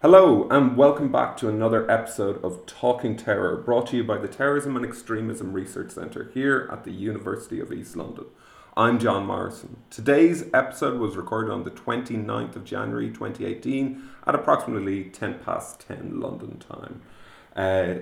Hello, and welcome back to another episode of Talking Terror, brought to you by the Terrorism and Extremism Research Centre here at the University of East London. I'm John Morrison. Today's episode was recorded on the 29th of January 2018 at approximately 10 past 10 London time. Uh,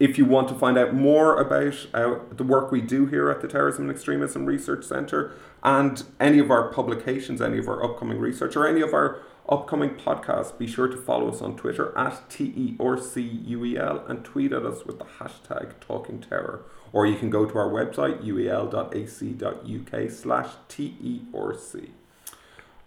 if you want to find out more about uh, the work we do here at the Terrorism and Extremism Research Centre and any of our publications, any of our upcoming research, or any of our upcoming podcasts, be sure to follow us on Twitter at TERCUEL and tweet at us with the hashtag Talking Terror. Or you can go to our website, uel.ac.uk slash TERC.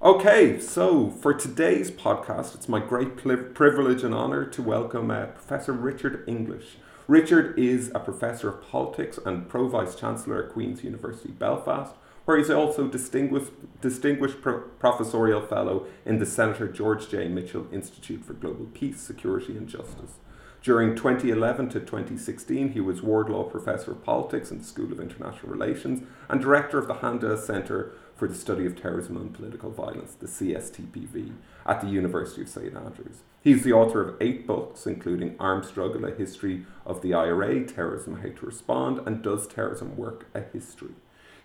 Okay, so for today's podcast, it's my great privilege and honour to welcome uh, Professor Richard English. Richard is a professor of politics and pro vice chancellor at Queen's University Belfast where he's also distinguished, distinguished pro- professorial fellow in the Senator George J. Mitchell Institute for Global Peace, Security and Justice. During 2011 to 2016, he was Wardlaw Professor of Politics in the School of International Relations and Director of the Handa Centre for the Study of Terrorism and Political Violence, the CSTPV, at the University of St Andrews. He's the author of eight books, including Armed Struggle, A History of the IRA, Terrorism, How to Respond, and Does Terrorism Work, A History.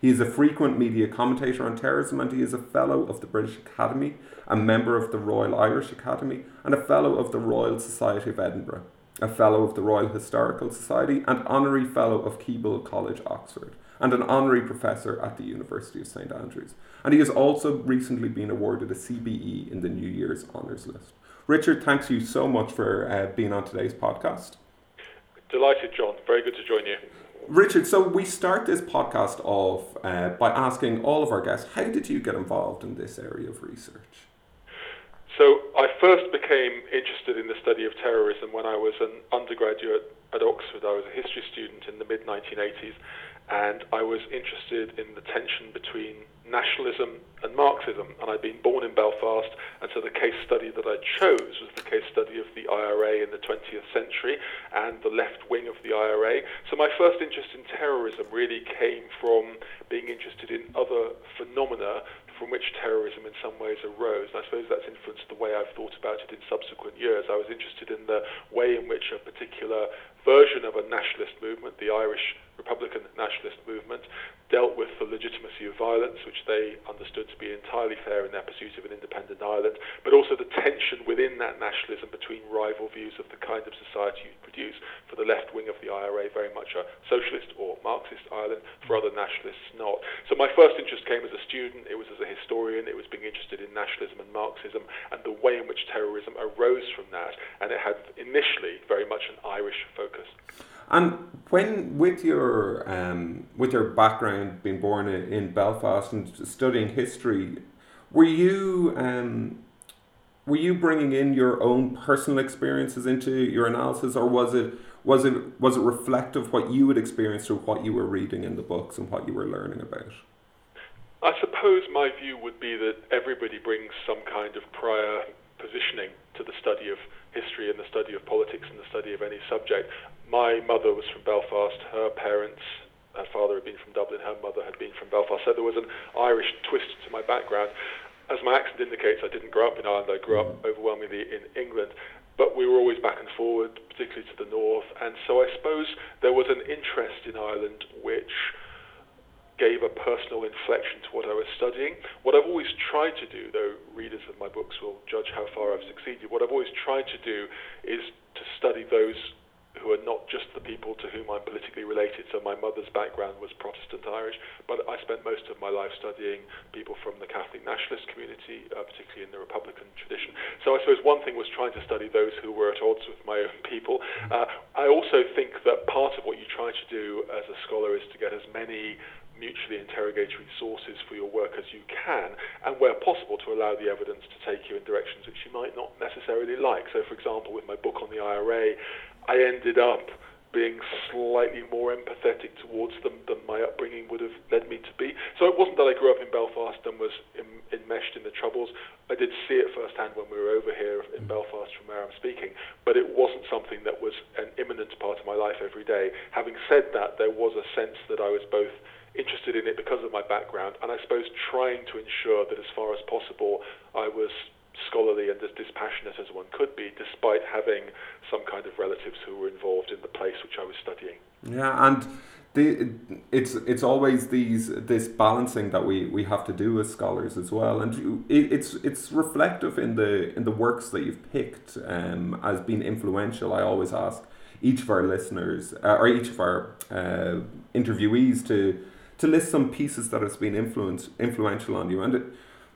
He is a frequent media commentator on terrorism and he is a Fellow of the British Academy, a member of the Royal Irish Academy, and a Fellow of the Royal Society of Edinburgh, a Fellow of the Royal Historical Society, and Honorary Fellow of Keble College, Oxford, and an Honorary Professor at the University of St Andrews. And he has also recently been awarded a CBE in the New Year's Honours List. Richard, thanks you so much for uh, being on today's podcast. Delighted, John. Very good to join you. Richard, so we start this podcast off uh, by asking all of our guests, how did you get involved in this area of research? So I first became interested in the study of terrorism when I was an undergraduate at Oxford. I was a history student in the mid 1980s, and I was interested in the tension between nationalism and Marxism. And I'd been born in Belfast, and so the case study that I chose was the case study of the IRA in the 20th century and the left wing of the IRA. So my first interest in terrorism really came from being interested in other phenomena from which terrorism in some ways arose. And I suppose that's influenced the way I've thought about it in subsequent years. I was interested in the way in which a particular version of a nationalist movement, the Irish Republican nationalist movement, dealt with the legitimacy of violence, which they understood to be entirely fair in their pursuit of an independent Ireland, but also the tension within that nationalism between rival views of the kind of society you produce. For the left wing of the IRA, very much a socialist or Marxist Ireland, for other nationalists, not. So my first interest came as a student, it was as a historian, it was being interested in nationalism and Marxism and the way in which terrorism arose from that, and it had initially very much an Irish focus. And when, with your um, with your background, being born in, in Belfast and studying history, were you um, were you bringing in your own personal experiences into your analysis, or was it was it was it reflective what you had experienced or what you were reading in the books and what you were learning about? I suppose my view would be that everybody brings some kind of prior positioning to the study of history and the study of politics and the study of any subject. My mother was from Belfast. Her parents, her father had been from Dublin. Her mother had been from Belfast. So there was an Irish twist to my background. As my accent indicates, I didn't grow up in Ireland. I grew up overwhelmingly in England. But we were always back and forward, particularly to the north. And so I suppose there was an interest in Ireland which gave a personal inflection to what I was studying. What I've always tried to do, though readers of my books will judge how far I've succeeded, what I've always tried to do is to study those who are not just the people to whom I'm politically related. So my mother's background was Protestant Irish, but I spent most of my life studying people from the Catholic nationalist community, uh, particularly in the Republican tradition. So I suppose one thing was trying to study those who were at odds with my own people. Uh, I also think that part of what you try to do as a scholar is to get as many mutually interrogatory sources for your work as you can, and where possible to allow the evidence to take you in directions which you might not necessarily like. So, for example, with my book on the IRA, I ended up being slightly more empathetic towards them than my upbringing would have led me to be. So it wasn't that I grew up in Belfast and was enmeshed in the troubles. I did see it firsthand when we were over here in Belfast from where I'm speaking, but it wasn't something that was an imminent part of my life every day. Having said that, there was a sense that I was both interested in it because of my background, and I suppose trying to ensure that as far as possible I was scholarly and as dispassionate as one could be, despite having some kind of relatives who were involved in the place which I was studying. Yeah, and the, it's it's always these this balancing that we, we have to do as scholars as well, and it's it's reflective in the in the works that you've picked um, as being influential. I always ask each of our listeners uh, or each of our uh, interviewees to to list some pieces that has been influence influential on you, and it,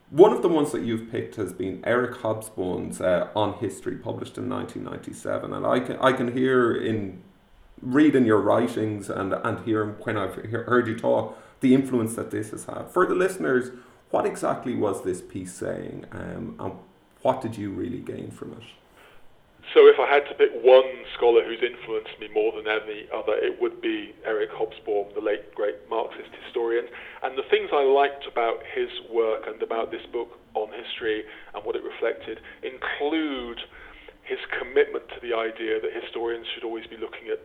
one of the ones that you've picked has been Eric Hobsbawm's uh, On History, published in 1997, and I can I can hear in reading your writings and, and hearing when I've heard you talk, the influence that this has had. For the listeners, what exactly was this piece saying um, and what did you really gain from it? So, if I had to pick one scholar who's influenced me more than any other, it would be Eric Hobsbawm, the late great Marxist historian. And the things I liked about his work and about this book on history and what it reflected include his commitment to the idea that historians should always be looking at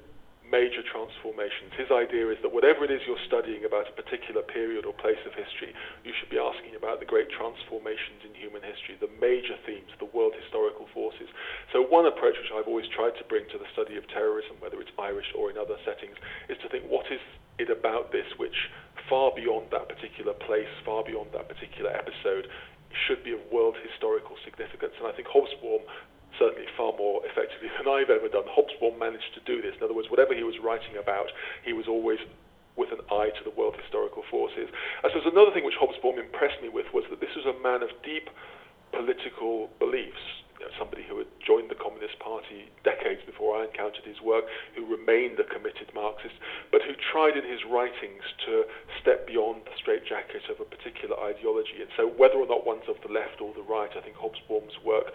major transformations. His idea is that whatever it is you're studying about a particular period or place of history, you should be asking about the great transformations in human history, the major themes, the world historical forces. So, one approach which I've always tried to bring to the study of terrorism, whether it's Irish or in other settings, is to think what is it about this which, far beyond that particular place, far beyond that particular episode, should be of world historical significance. And I think Hobsbawm certainly far more effectively than I've ever done. Hobsbawm managed to do this. In other words, whatever he was writing about, he was always with an eye to the world historical forces. I suppose another thing which Hobsbawm impressed me with was that this was a man of deep political beliefs. You know, somebody who had joined the Communist Party decades before I encountered his work, who remained a committed Marxist, but who tried in his writings to step beyond the straitjacket of a particular ideology. And so, whether or not one's of the left or the right, I think Hobsbawm's work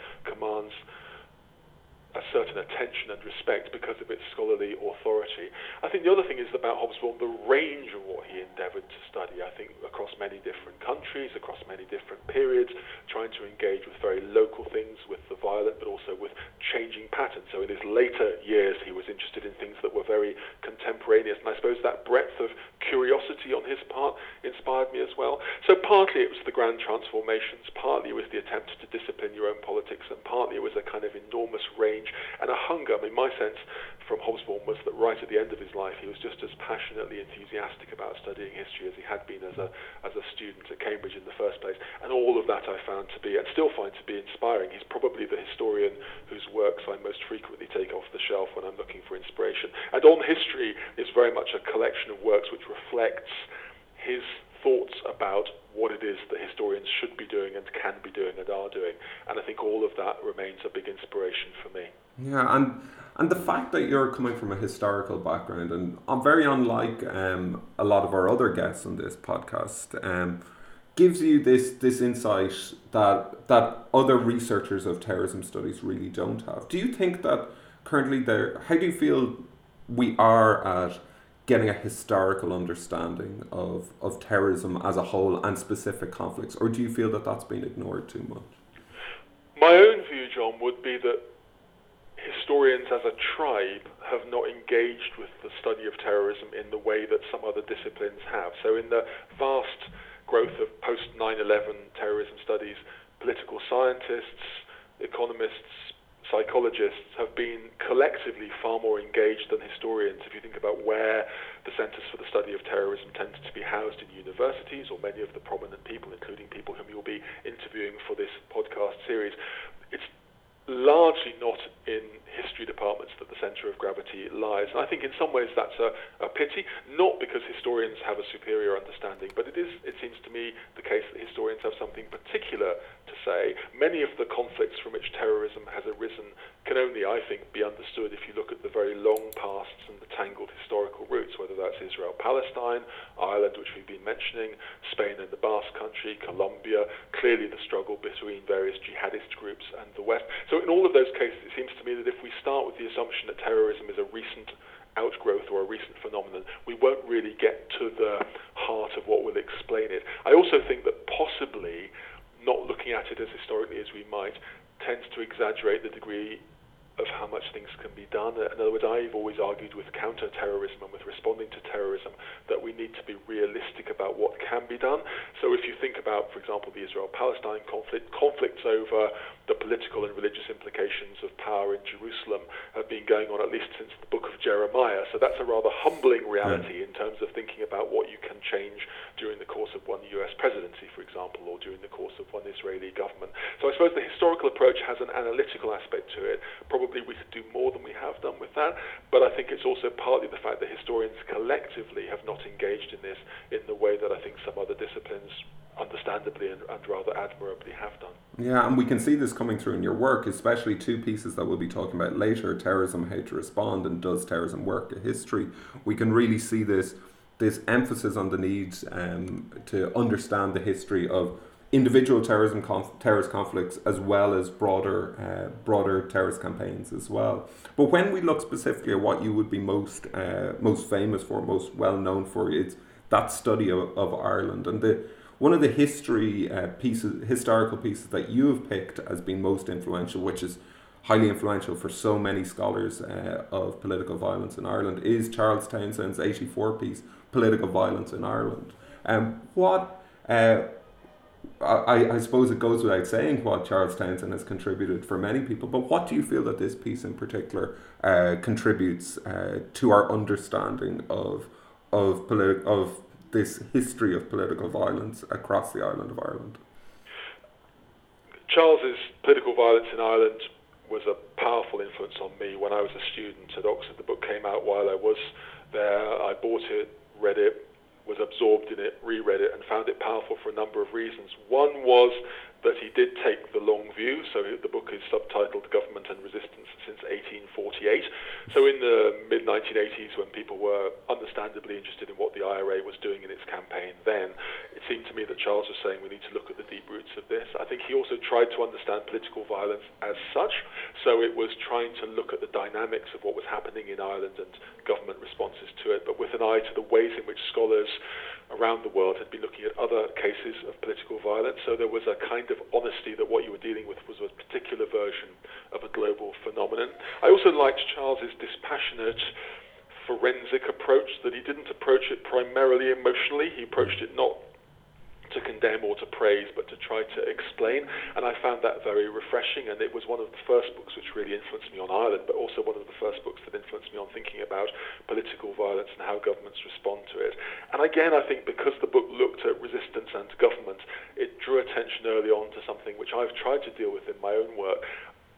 attention and respect because of its scholarly authority. I think the other thing is about Hobsbawm, the range of what he endeavoured to study, I think, across many different countries, across many different periods, trying to engage with very local things, with the violent, but also with changing patterns. So in his later years, he was interested in things that were very contemporaneous, and I suppose that breadth of curiosity on his part inspired me as well. So partly it was the grand transformations, partly it was the attempt to discipline your own politics, and partly it was a kind of enormous range and a hunger. I mean, my sense from Hobsbawm was that right at the end of his life, he was just as passionately enthusiastic about studying history as he had been as a as a student at Cambridge in the first place. And all of that I found to be, and still find to be, inspiring. He's probably the historian whose works I most frequently take off the shelf when I'm looking for inspiration. And on history is very much a collection of works which reflects his thoughts about what it is that historians should be doing and can be doing and are doing. And I think all of that remains a big inspiration for me. Yeah, and and the fact that you're coming from a historical background, and I'm very unlike um, a lot of our other guests on this podcast, um, gives you this this insight that that other researchers of terrorism studies really don't have. Do you think that currently there? How do you feel we are at getting a historical understanding of, of terrorism as a whole and specific conflicts, or do you feel that that's been ignored too much? My own view, John, would be that historians as a tribe have not engaged with the study of terrorism in the way that some other disciplines have. So, in the vast growth of post 9 11 terrorism studies, political scientists, economists, psychologists have been collectively far more engaged than historians. If you think about where the Centres for the Study of Terrorism tend to be housed in universities, or many of the prominent people, including people whom you'll be interviewing for this podcast series, it's largely not in history departments that the centre of gravity lies. And I think in some ways that's a, a, pity, not because historians have a superior understanding, but it is, it seems to me, the case that historians have something particular to say. Many of the conflicts from which terrorism has arisen can only, I think, be understood if you look at the very long pasts and the tangled historical roots, whether that's Israel Palestine, Ireland, which we've been mentioning, Spain and the Basque Country, Colombia, clearly the struggle between various jihadist groups and the West. So, in all of those cases, it seems to me that if we start with the assumption that terrorism is a recent outgrowth or a recent phenomenon, we won't really get to the heart of what will explain it. I also think that possibly not looking at it as historically as we might tends to exaggerate the degree of how much things can be done. In other words, I've always argued with counter-terrorism and with responding to terrorism that we need to be realistic about what can be done. So if you think about, for example, the Israel-Palestine conflict, conflicts over the political and religious implications of power in Jerusalem have been going on at least since the book of Jeremiah. So that's a rather humbling reality in terms of thinking about what you can change during the course of one US presidency, for example, or during the course of one Israeli government. So I suppose the historical approach has an analytical aspect to it. Probably we could do more than we have done with that, but I think it's also partly the fact that historians collectively have not engaged in this in the way that I think some other disciplines understandably and, and, rather admirably have done. Yeah, and we can see this coming through in your work, especially two pieces that we'll be talking about later Terrorism, How to Respond, and Does Terrorism Work? A History. We can really see this this emphasis on the need um, to understand the history of individual terrorism conf- terrorist conflicts as well as broader uh, broader terrorist campaigns as well. But when we look specifically at what you would be most uh, most famous for, most well known for, it's that study of, of Ireland and the one of the history uh, pieces, historical pieces that you have picked as being most influential, which is highly influential for so many scholars uh, of political violence in Ireland, is Charles Townshend's 84 piece, Political Violence in Ireland. Um, what uh, I, I suppose it goes without saying what Charles Townsend has contributed for many people, but what do you feel that this piece in particular uh, contributes uh, to our understanding of of politi- of this history of political violence across the island of Ireland? Charles's political violence in Ireland was a powerful influence on me when I was a student at Oxford. The book came out while I was there. I bought it, read it, was absorbed in it, reread it, and found it powerful for a number of reasons. One was that he did take the long view. So the book is subtitled Government and Resistance since 1848. So in the mid 1980s, when people were understandably interested in what the IRA was doing in its campaign then, it seemed to me that Charles was saying we need to look at the deep roots of this. I think he also tried to understand political violence as such. So it was trying to look at the dynamics of what was happening in Ireland and government responses to it, but with an eye to the ways in which scholars around the world had been looking at other cases of political violence. So there was a kind of honesty that what you were dealing with was a particular version of a global phenomenon. I also liked Charles's dispassionate forensic approach that he didn't approach it primarily emotionally. He approached it not to condemn or to praise, but to try to explain. And I found that very refreshing. And it was one of the first books which really influenced me on Ireland, but also one of the first books that influenced me on thinking about political violence and how governments respond to it. And again, I think because the book looked at resistance and government, it drew attention early on to something which I've tried to deal with in my own work,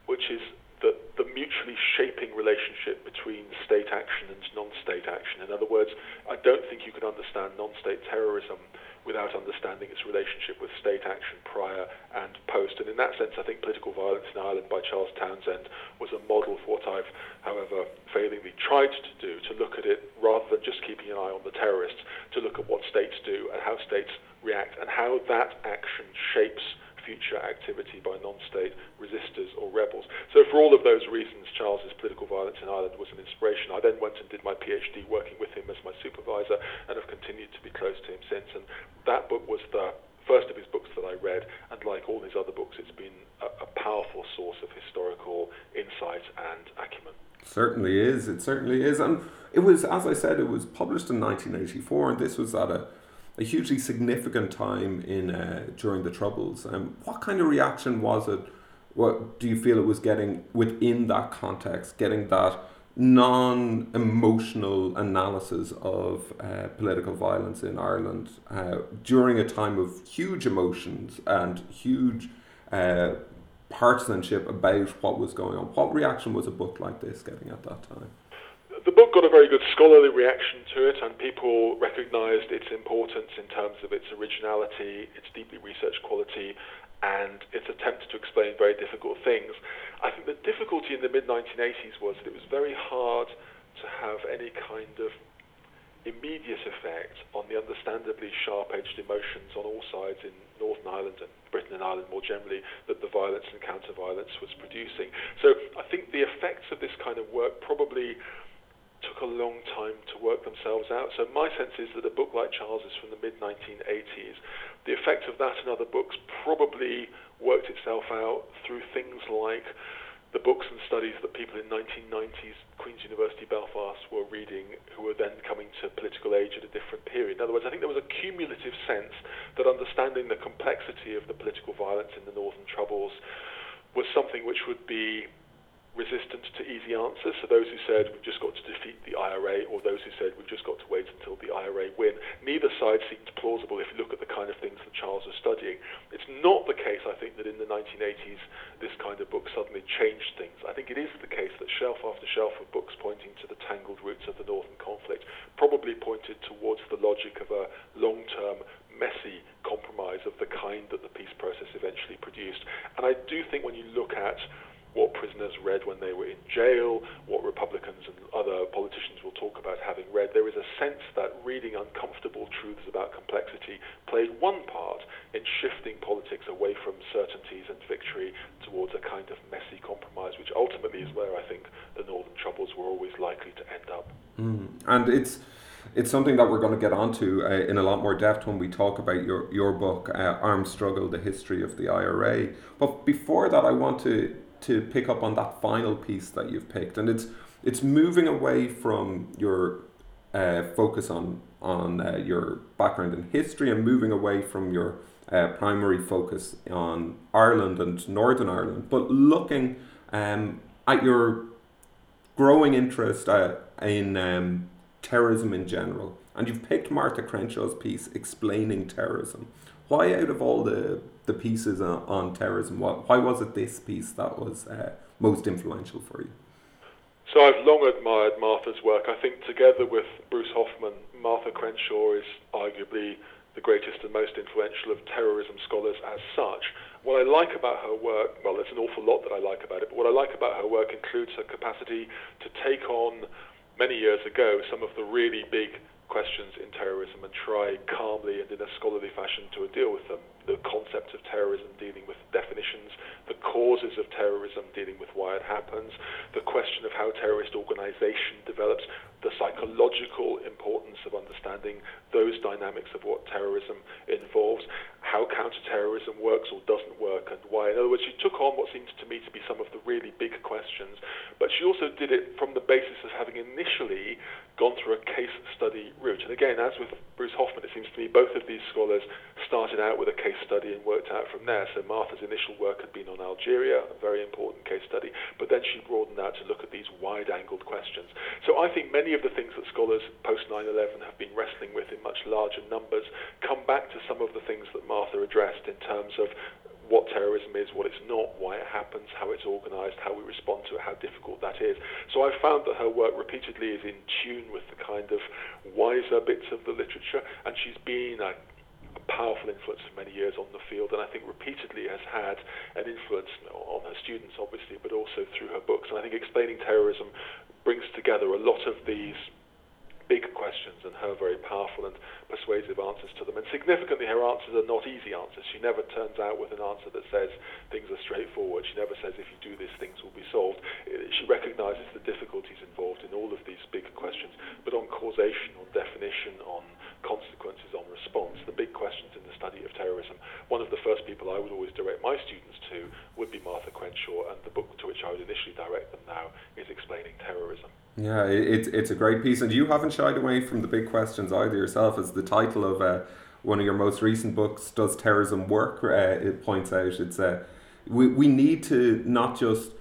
which is the, the mutually shaping relationship between state action and non state action. In other words, I don't think you can understand non state terrorism without understanding its relationship with state action prior and post. And in that sense, I think Political Violence in Ireland by Charles Townshend was a model for what I've, however, failingly tried to do, to look at it rather than just keeping an eye on the terrorists, to look at what states do and how states react and how that action shapes future activity by non-state resistors or rebels. So for all of those reasons, Charles's political violence in Ireland was an inspiration. I then went and did my PhD working with him as my supervisor and have continued to be close to him since. And that book was the first of his books that I read, and like all his other books, it's been a, a powerful source of historical insight and acumen. Certainly is. It certainly is. And it was, as I said, it was published in 1984, and this was at a a hugely significant time in uh, during the Troubles. Um, what kind of reaction was it? What do you feel it was getting within that context, getting that non-emotional analysis of uh, political violence in Ireland uh, during a time of huge emotions and huge uh, partisanship about what was going on. What reaction was a book like this getting at that time? The book got a very good scholarly reaction to it, and people recognised its importance in terms of its originality, its deeply researched quality, and its attempt to explain very difficult things. I think the difficulty in the mid 1980s was that it was very hard to have any kind of immediate effect on the understandably sharp edged emotions on all sides in Northern Ireland and Britain and Ireland more generally that the violence and counter violence was producing. So I think the effects of this kind of work probably took a long time to work themselves out. So my sense is that a book like Charles's from the mid 1980s, the effect of that and other books probably worked itself out through things like the books and studies that people in 1990s Queen's University Belfast were reading who were then coming to political age at a different period. In other words, I think there was a cumulative sense that understanding the complexity of the political violence in the Northern Troubles was something which would be resistant to easy answers. So those who said we've just got to defeat the IRA, or those who said we've just got to wait until the IRA win. Neither side seems plausible if you look at the kind of things that Charles was studying. It's not the case, I think, that in the 1980s this kind of book suddenly changed things. I think it is the case that shelf after shelf of books pointing to the tangled roots of the Northern conflict probably pointed towards the logic of a long-term messy compromise of the kind that the peace process eventually produced. And I do think when you look at what prisoners read when they were in jail, what Republicans and other politicians will talk about having read. There is a sense that reading uncomfortable truths about complexity played one part in shifting politics away from certainties and victory towards a kind of messy compromise, which ultimately is where I think the Northern Troubles were always likely to end up. Mm. And it's it's something that we're going to get onto uh, in a lot more depth when we talk about your your book, uh, Armed Struggle: The History of the IRA. But before that, I want to to pick up on that final piece that you've picked, and it's it's moving away from your uh, focus on on uh, your background in history and moving away from your uh, primary focus on Ireland and Northern Ireland, but looking um, at your growing interest uh, in um, terrorism in general. And you've picked Martha Crenshaw's piece explaining terrorism. Why, out of all the the pieces on, on terrorism? Why, why was it this piece that was uh, most influential for you? So I've long admired Martha's work. I think together with Bruce Hoffman, Martha Crenshaw is arguably the greatest and most influential of terrorism scholars as such. What I like about her work, well, there's an awful lot that I like about it, but what I like about her work includes her capacity to take on, many years ago, some of the really big questions in terrorism and try calmly and in a scholarly fashion to deal with them. The concept of terrorism dealing with definitions, the causes of terrorism dealing with why it happens, the question of how terrorist organization develops, the psychological importance of understanding those dynamics of what terrorism involves, how counterterrorism works or doesn't work, and why. In other words, she took on what seems to me to be some of the really big questions, but she also did it from the basis of having initially gone through a case study route. And again, as with Bruce Hoffman, it seems to me both of these scholars started out with a case study and worked out from there. So Martha's initial work had been on Algeria, a very important case study, but then she broadened out to look at these wide-angled questions. So I think many of the things that scholars post 9/11 have been wrestling with in much larger numbers come back to some of the things that Martha addressed in terms of what terrorism is, what it's not, why it happens, how it's organized, how we respond to it, how difficult that is. So I've found that her work repeatedly is in tune with the kind of wiser bits of the literature, and she's been a powerful influence for many years on the field, and I think repeatedly has had an influence on her students, obviously, but also through her books. And I think explaining terrorism brings together a lot of these big questions and her very powerful and persuasive answers to them. And significantly, her answers are not easy answers. She never turns out with an answer that says things are straightforward. She never says if you do this, things will be solved. She recognizes the difficulties involved in all of these big questions, but on causation, on definition, on consequences, on response, the big questions in the study of terrorism, one of the first people I would always direct my students to would be Martha Crenshaw, and the book to which I would initially direct them now is Explaining Terrorism. Yeah, it's it's a great piece, and you haven't shied away from the big questions either yourself. As the title of uh, one of your most recent books, "Does Terrorism Work?" Uh, it points out, it's uh, we we need to not just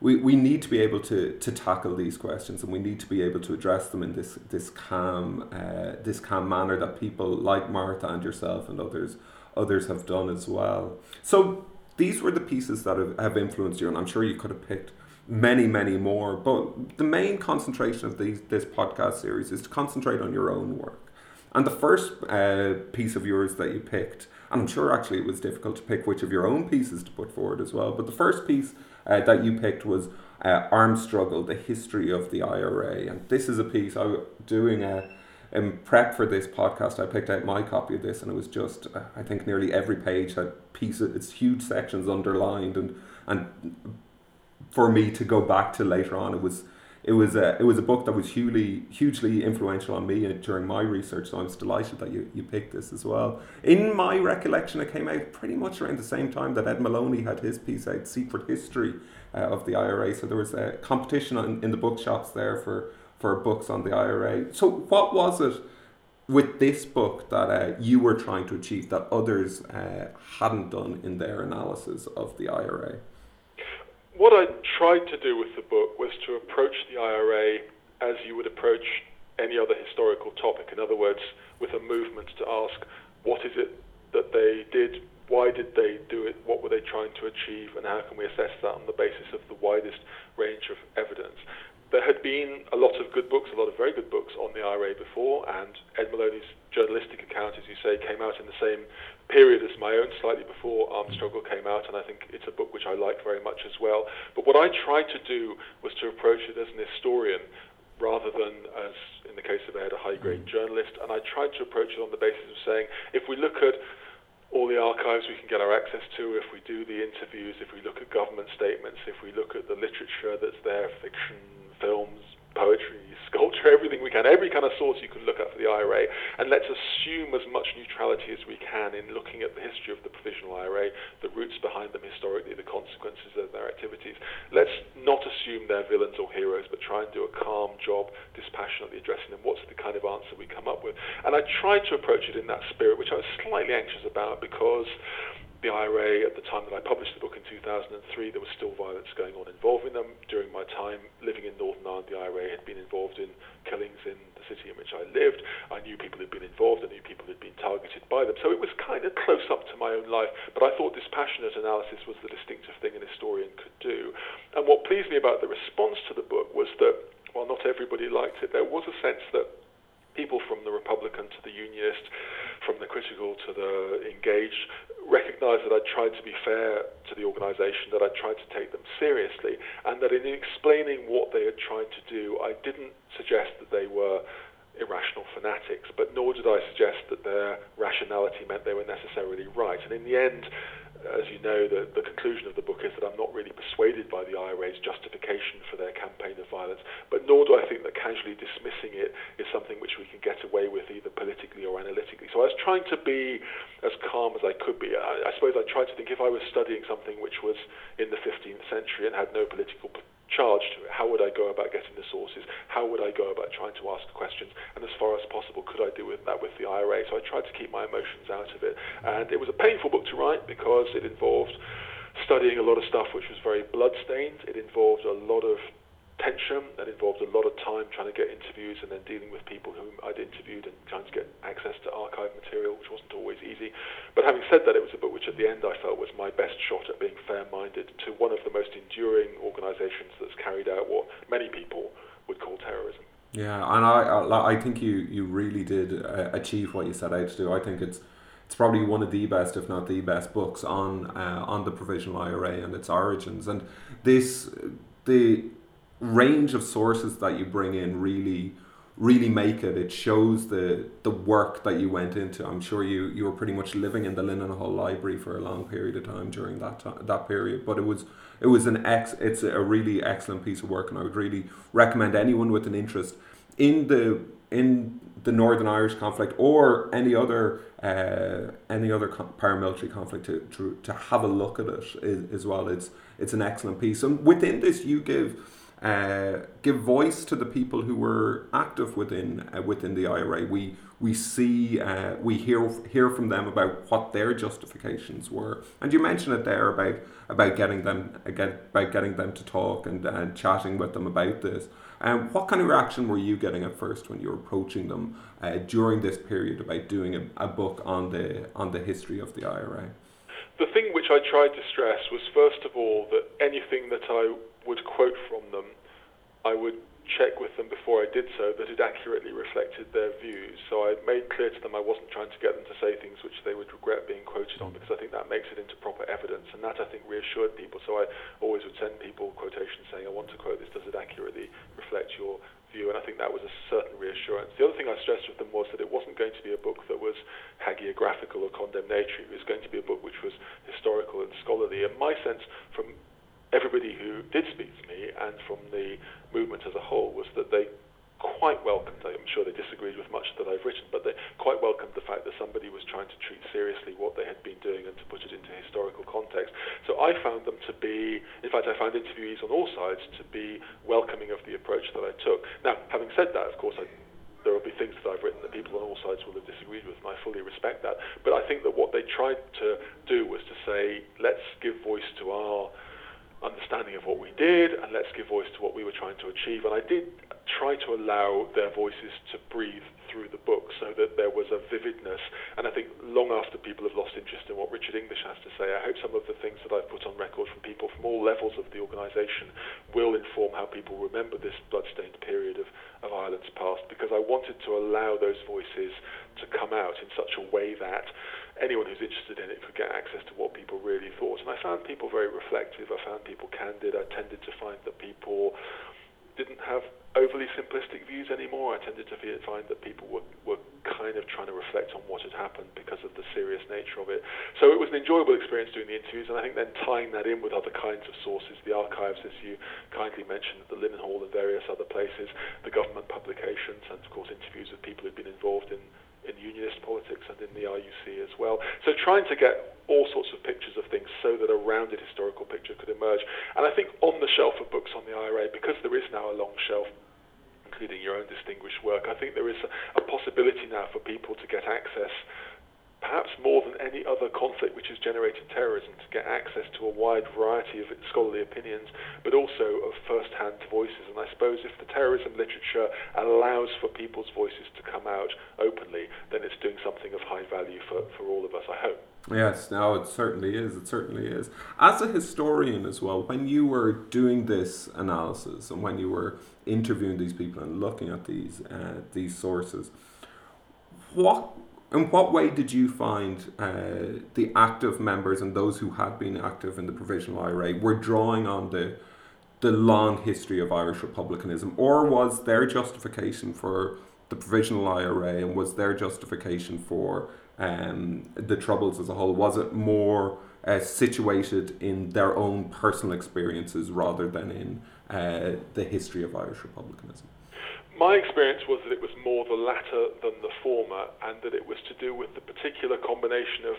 we, we need to be able to, to tackle these questions, and we need to be able to address them in this this calm uh, this calm manner that people like Martha and yourself and others others have done as well. So these were the pieces that have, have influenced you, and I'm sure you could have picked many, many more. But the main concentration of these, this podcast series is to concentrate on your own work. And the first uh, piece of yours that you picked, and I'm sure actually it was difficult to pick which of your own pieces to put forward as well, but the first piece uh, that you picked was uh, Armed Struggle, the history of the IRA. And this is a piece I was doing a, in prep for this podcast. I picked out my copy of this, and it was just, uh, I think nearly every page had pieces, it's huge sections underlined and, and for me to go back to later on. It was it was a it was a book that was hugely hugely influential on me during my research. So I was delighted that you, you picked this as well. In my recollection, it came out pretty much around the same time that Ed Moloney had his piece out, "Secret History uh, of the IRA." So there was a competition in, in the bookshops there for for books on the IRA. So what was it? with this book that uh, you were trying to achieve that others uh, hadn't done in their analysis of the IRA? What I tried to do with the book was to approach the IRA as you would approach any other historical topic. In other words, with a movement to ask, what is it that they did? Why did they do it? What were they trying to achieve? And how can we assess that on the basis of the widest range of evidence? There had been a lot of good books, a lot of very good books on the IRA before, and Ed Moloney's journalistic account, as you say, came out in the same period as my own, slightly before Armed Struggle came out, and I think it's a book which I like very much as well. But what I tried to do was to approach it as an historian rather than as, in the case of Ed, a high-grade mm. journalist, and I tried to approach it on the basis of saying, if we look at all the archives we can get our access to, if we do the interviews, if we look at government statements, if we look at the literature that's there, fiction, films, poetry, sculpture, everything we can, every kind of source you can look at for the IRA, and let's assume as much neutrality as we can in looking at the history of the provisional IRA, the roots behind them historically, the consequences of their activities. Let's not assume they're villains or heroes, but try and do a calm job, dispassionately addressing them. What's the kind of answer we come up with? And I tried to approach it in that spirit, which I was slightly anxious about because the IRA, at the time that I published the book in 2003, there was still violence going on involving them. During my time living in Northern Ireland, the IRA had been involved in killings in the city in which I lived. I knew people who'd been involved, I knew people who'd been targeted by them. So it was kind of close up to my own life, but I thought dispassionate analysis was the distinctive thing an historian could do. And what pleased me about the response to the book was that while not everybody liked it, there was a sense that people from the Republican to the Unionist, from the critical to the engaged, recognised that I tried to be fair to the organisation, that I tried to take them seriously, and that in explaining what they had tried to do, I didn't suggest that they were irrational fanatics, but nor did I suggest that their rationality meant they were necessarily right. And in the end, as you know, the, the conclusion of the book is that I'm not really persuaded by the IRA's justification for their campaign of violence, but nor do I think that casually dismissing it is something which we can get away with either politically or analytically. So I was trying to be as calm as I could be. I, I suppose I tried to think if I was studying something which was in the 15th century and had no political to it? How would I go about getting the sources? How would I go about trying to ask questions? And as far as possible, could I do with that with the IRA? So I tried to keep my emotions out of it. And it was a painful book to write because it involved studying a lot of stuff which was very bloodstained. It involved a lot of tension that involved a lot of time trying to get interviews and then dealing with people whom I'd interviewed and trying to get access to archive material, which wasn't always easy. But having said that, it was a book which at the end I felt was my best shot at being fair-minded to one of the most enduring organisations that's carried out what many people would call terrorism. Yeah, and I I think you you really did uh, achieve what you set out to do. I think it's it's probably one of the best, if not the best, books on uh, on the provisional IRA and its origins. And this the range of sources that you bring in really really make it. It shows the the work that you went into. I'm sure you you were pretty much living in the Linenhall Library for a long period of time during that time, that period. But it was it was an ex. It's a really excellent piece of work, and I would really recommend anyone with an interest in the in the Northern Irish conflict or any other uh, any other paramilitary conflict to, to to have a look at it as well. It's it's an excellent piece, and within this you give uh, give voice to the people who were active within uh, within the IRA. We we see uh, we hear hear from them about what their justifications were, and you mentioned it there about about getting them again about getting them to talk and, and chatting with them about this. And um, what kind of reaction were you getting at first when you were approaching them uh, during this period about doing a, a book on the on the history of the IRA? The thing which I tried to stress was first of all that anything that I would quote from them, I would check with them before I did so that it accurately reflected their views. So I made clear to them I wasn't trying to get them to say things which they would regret being quoted on mm. because I think that makes it into proper evidence and that I think reassured people. So I always would send people quotations saying I want to quote this, does it accurately reflect your view? And I think that was a certain reassurance. The other thing I stressed with them was that it wasn't going to be a book that was hagiographical or condemnatory. It was going to be a book which was historical and scholarly. And my sense from everybody who did speak to me and from the movement as a whole was that they quite welcomed, I'm sure they disagreed with much that I've written, but they quite welcomed the fact that somebody was trying to treat seriously what they had been doing and to put it into historical context. So I found them to be, in fact, I found interviewees on all sides to be welcoming of the approach that I took. Now, having said that, of course, I there will be things that I've written that people on all sides will have disagreed with, and I fully respect that. But I think that what they tried to do was to say, let's give voice to our understanding of what we did, and let's give voice to what we were trying to achieve. And I did try to allow their voices to breathe through the book so that there was a vividness. And I think long after people have lost interest in what Richard English has to say, I hope some of the things that I've put on record from people from all levels of the organisation will inform how people remember this bloodstained period of, of Ireland's past because I wanted to allow those voices to come out in such a way that anyone who's interested in it could get access to what people really thought. And I found people very reflective, I found people candid, I tended to find that people didn't have overly simplistic views anymore. I tended to find that people were, were kind of trying to reflect on what had happened because of the serious nature of it. So it was an enjoyable experience doing the interviews, and I think then tying that in with other kinds of sources, the archives, as you kindly mentioned, the Linen Hall and various other places, the government publications, and of course interviews with people who've been involved in in unionist politics and in the RUC as well. So trying to get all sorts of pictures of things so that a rounded historical picture could emerge. And I think on the shelf of books on the IRA, because there is now a long shelf, including your own distinguished work, I think there is a, a possibility now for people to get access perhaps more than any other conflict which has generated terrorism, to get access to a wide variety of scholarly opinions, but also of first-hand voices. And I suppose if the terrorism literature allows for people's voices to come out openly, then it's doing something of high value for, for all of us, I hope. Yes, no, it certainly is. It certainly is. As a historian as well, when you were doing this analysis and when you were interviewing these people and looking at these uh, these sources, what in what way did you find uh, the active members and those who had been active in the provisional IRA were drawing on the the long history of Irish republicanism, or was their justification for the provisional IRA and was their justification for um, the Troubles as a whole? Was it more uh, situated in their own personal experiences rather than in uh, the history of Irish republicanism? My experience was that it was more the latter than the former, and that it was to do with the particular combination of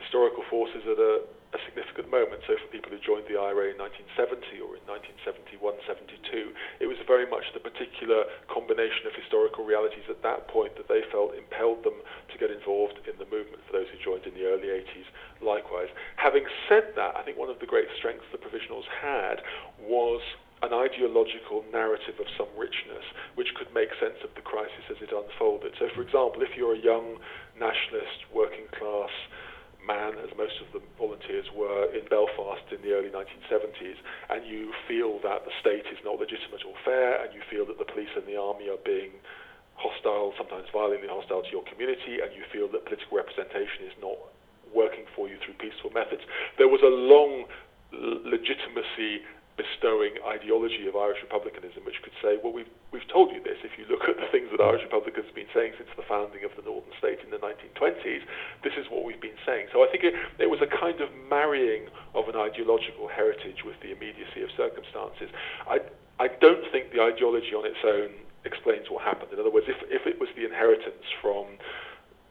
historical forces at a, a significant moment. So, for people who joined the IRA in 1970 or in 1971 72, it was very much the particular combination of historical realities at that point that they felt impelled them to get involved in the movement for those who joined in the early 80s likewise. Having said that, I think one of the great strengths the provisionals had was an ideological narrative of some richness which could make sense of the crisis as it unfolded. So, for example, if you're a young nationalist, working class man, as most of the volunteers were in Belfast in the early 1970s, and you feel that the state is not legitimate or fair, and you feel that the police and the army are being hostile, sometimes violently hostile to your community, and you feel that political representation is not working for you through peaceful methods, there was a long legitimacy bestowing ideology of Irish republicanism, which could say, well, we've, we've told you this. If you look at the things that Irish republicans have been saying since the founding of the Northern State in the 1920s, this is what we've been saying. So I think it, it was a kind of marrying of an ideological heritage with the immediacy of circumstances. I, I don't think the ideology on its own explains what happened. In other words, if, if it was the inheritance from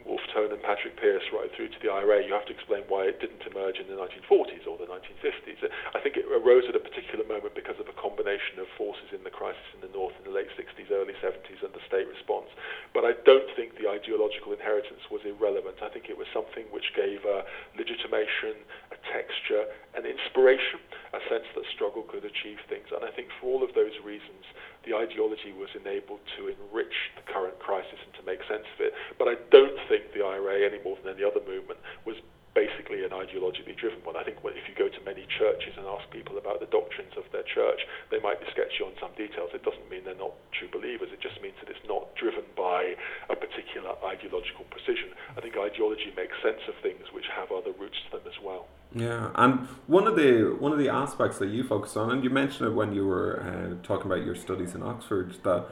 Wolfe Tone and Patrick Pearse right through to the IRA, you have to explain why it didn't emerge in the 1940s or the 1950s. Uh, I think it arose at a particular moment because of a combination of forces in the crisis in the North in the late 60s, early 70s, and the state response. But I don't think the ideological inheritance was irrelevant. I think it was something which gave a legitimation, a texture, an inspiration, a sense that struggle could achieve things. And I think for all of those reasons, the ideology was enabled to enrich the current crisis and to make sense of it. But I don't think the IRA, any more than any other movement, was basically an ideologically driven one. I think if you go to many churches and ask people about the doctrines of their church, they might be sketchy on some details. It doesn't mean they're not true believers. It just means that it's not driven by a particular ideological precision. I think ideology makes sense of things which have other roots to them as well. Yeah, and one of the one of the aspects that you focus on, and you mentioned it when you were uh, talking about your studies in Oxford, that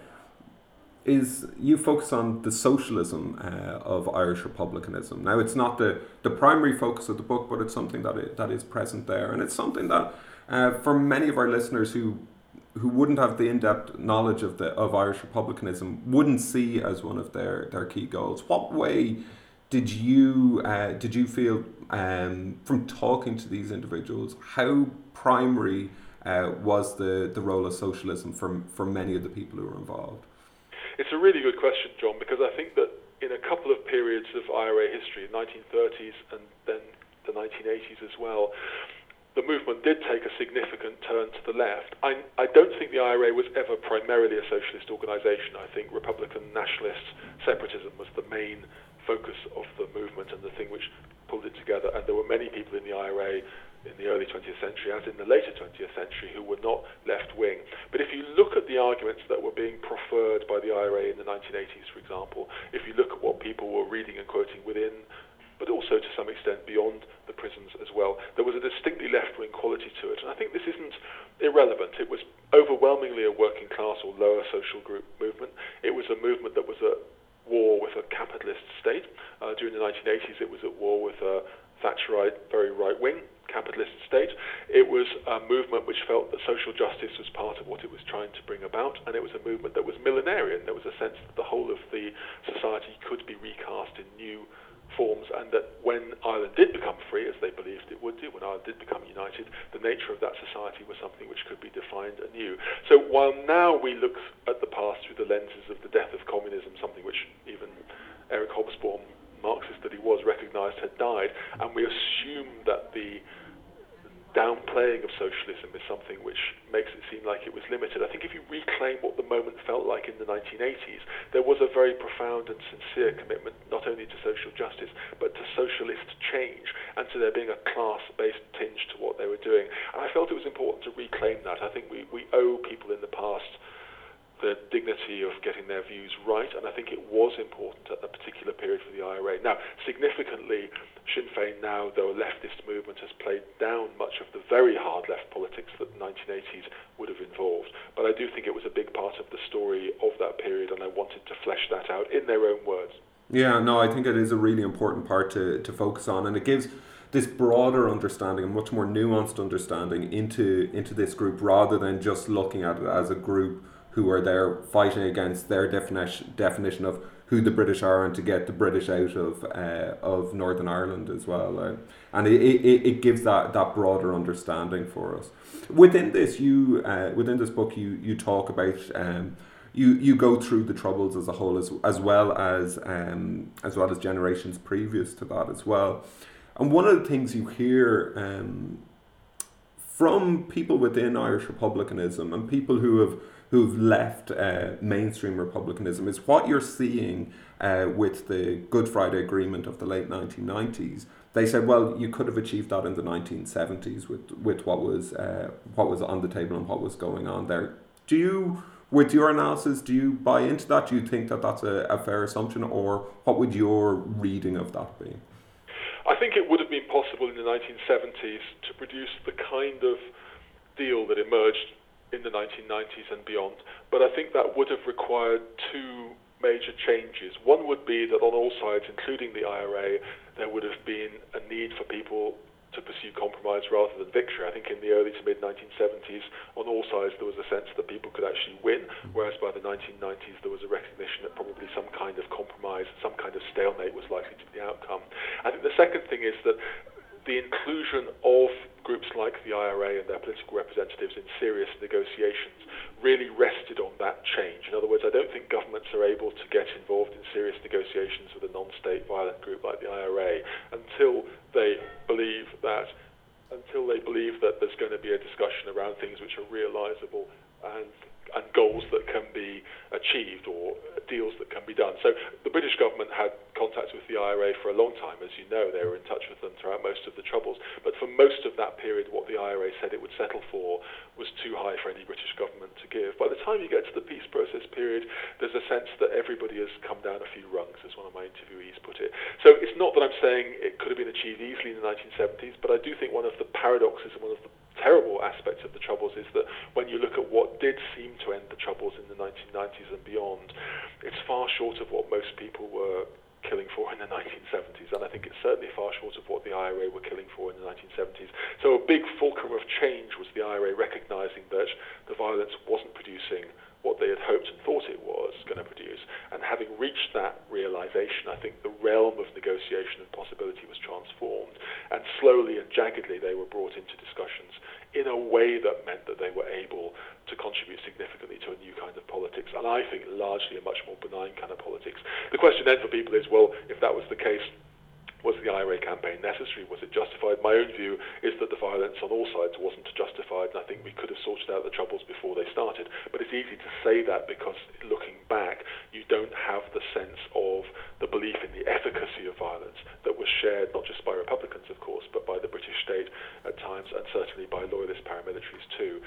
is you focus on the socialism uh, of Irish republicanism. Now, it's not the, the primary focus of the book, but it's something that it, that is present there, and it's something that Uh, for many of our listeners who who wouldn't have the in-depth knowledge of the of Irish republicanism wouldn't see as one of their, their key goals. What way did you uh, did you feel um, from talking to these individuals how primary uh, was the, the role of socialism for, for many of the people who were involved? It's a really good question, John, because I think that in a couple of periods of IRA history, 1930s and then the 1980s as well, the movement did take a significant turn to the left. I, I don't think the IRA was ever primarily a socialist organisation. I think Republican nationalist separatism was the main focus of the movement and the thing which pulled it together. And there were many people in the IRA in the early 20th century, as in the later 20th century, who were not left wing. But if you look at the arguments that were being preferred by the IRA in the 1980s, for example, if you look at what people were reading and quoting within but also to some extent beyond the prisons as well. There was a distinctly left-wing quality to it, and I think this isn't irrelevant. It was overwhelmingly a working class or lower social group movement. It was a movement that was at war with a capitalist state. Uh, during the 1980s, it was at war with a Thatcherite, very right-wing capitalist state. It was a movement which felt that social justice was part of what it was trying to bring about, and it was a movement that was millenarian. There was a sense that the whole of the society could be recast in new forms, and that when Ireland did become free, as they believed it would do, when Ireland did become united, the nature of that society was something which could be defined anew. So while now we look at the past through the lenses of the death of communism, something which even Eric Hobsbawm, Marxist that he was, recognized had died, and we assume that the downplaying of socialism is something which makes it seem like it was limited. I think if you reclaim what the moment felt like in the 1980s, there was a very profound and sincere commitment not only to social justice, but to socialist change and to there being a class-based tinge to what they were doing. And I felt it was important to reclaim that. I think we, we owe people in the past the dignity of getting their views right, and I think it was important at a particular period for the IRA. Now, significantly, Sinn Féin now, though a leftist movement, has played down much of the very hard left politics that the 1980s would have involved. But I do think it was a big part of the story of that period, and I wanted to flesh that out in their own words. Yeah, no, I think it is a really important part to, to focus on, and it gives this broader understanding, a much more nuanced understanding into into this group, rather than just looking at it as a group who are there fighting against their definition definition of who the British are and to get the British out of uh, of Northern Ireland as well. Uh, and it, it, it gives that, that broader understanding for us. Within this, you uh, within this book, you you talk about. Um, you, you go through the troubles as a whole as, as well as um, as well as generations previous to that as well, and one of the things you hear um, from people within Irish republicanism and people who have who've left uh, mainstream republicanism is what you're seeing uh, with the Good Friday Agreement of the late 1990s. They said, well, you could have achieved that in the 1970s with, with what was uh, what was on the table and what was going on there. Do you, with your analysis, do you buy into that? Do you think that that's a, a fair assumption, or what would your reading of that be? I think it would have been possible in the 1970s to produce the kind of deal that emerged in the 1990s and beyond. But I think that would have required two major changes. One would be that on all sides, including the IRA, there would have been a need for people to pursue compromise rather than victory. I think in the early to mid 1970s, on all sides, there was a sense that people could actually win, whereas by the 1990s, there was a recognition that probably some kind of compromise, some kind of stalemate was likely to be the outcome. I think the second thing is that the inclusion of groups like the IRA and their political representatives in serious negotiations really rested on that change. In other words, I don't think governments are able to get involved in serious negotiations with a non-state violent group like the IRA until they believe that until they believe that there's going to be a discussion around things which are realizable and and goals that can be achieved or deals that can be done. So the British government had contact with the IRA for a long time, as you know. They were in touch with them throughout most of the troubles. But for most of that period, what the IRA said it would settle for was too high for any British government to give. By the time you get to the peace process period, there's a sense that everybody has come down a few rungs, as one of my interviewees put it. So it's not that I'm saying it could have been achieved easily in the 1970s, but I do think one of the paradoxes and one of the terrible aspect of the Troubles is that when you look at what did seem to end the Troubles in the 1990s and beyond, it's far short of what most people were killing for in the 1970s, and I think it's certainly far short of what the IRA were killing for in the 1970s. So a big fulcrum of change was the IRA recognizing that the violence wasn't producing what they had hoped and thought it was going to produce. And having reached that realization, I think the realm of negotiation and possibility was transformed. And slowly and jaggedly, they were brought into discussions in a way that meant that they were able to contribute significantly to a new kind of politics. And I think largely a much more benign kind of politics. The question then for people is well, if that was the case, was the IRA campaign necessary? Was it justified? My own view is that the violence on all sides wasn't justified, and I think we could have sorted out the troubles before they started. But it's easy to say that because looking back, you don't have the sense of the belief in the efficacy of violence that was shared not just by Republicans, of course, but by the British state at times, and certainly by loyalist paramilitaries too.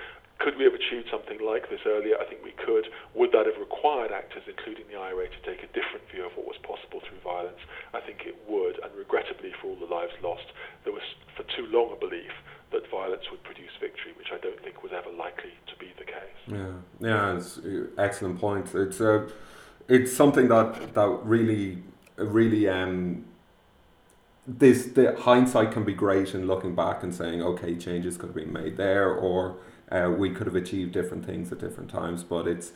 Could we have achieved something like this earlier? I think we could. Would that have required actors, including the IRA, to take a different view of what was possible through violence? I think it would, and regrettably for all the lives lost, there was for too long a belief that violence would produce victory, which I don't think was ever likely to be the case. Yeah, yeah, it's excellent point. It's uh, it's something that that really, really um, this the hindsight can be great in looking back and saying, okay, changes could have been made there, or uh, we could have achieved different things at different times, but it's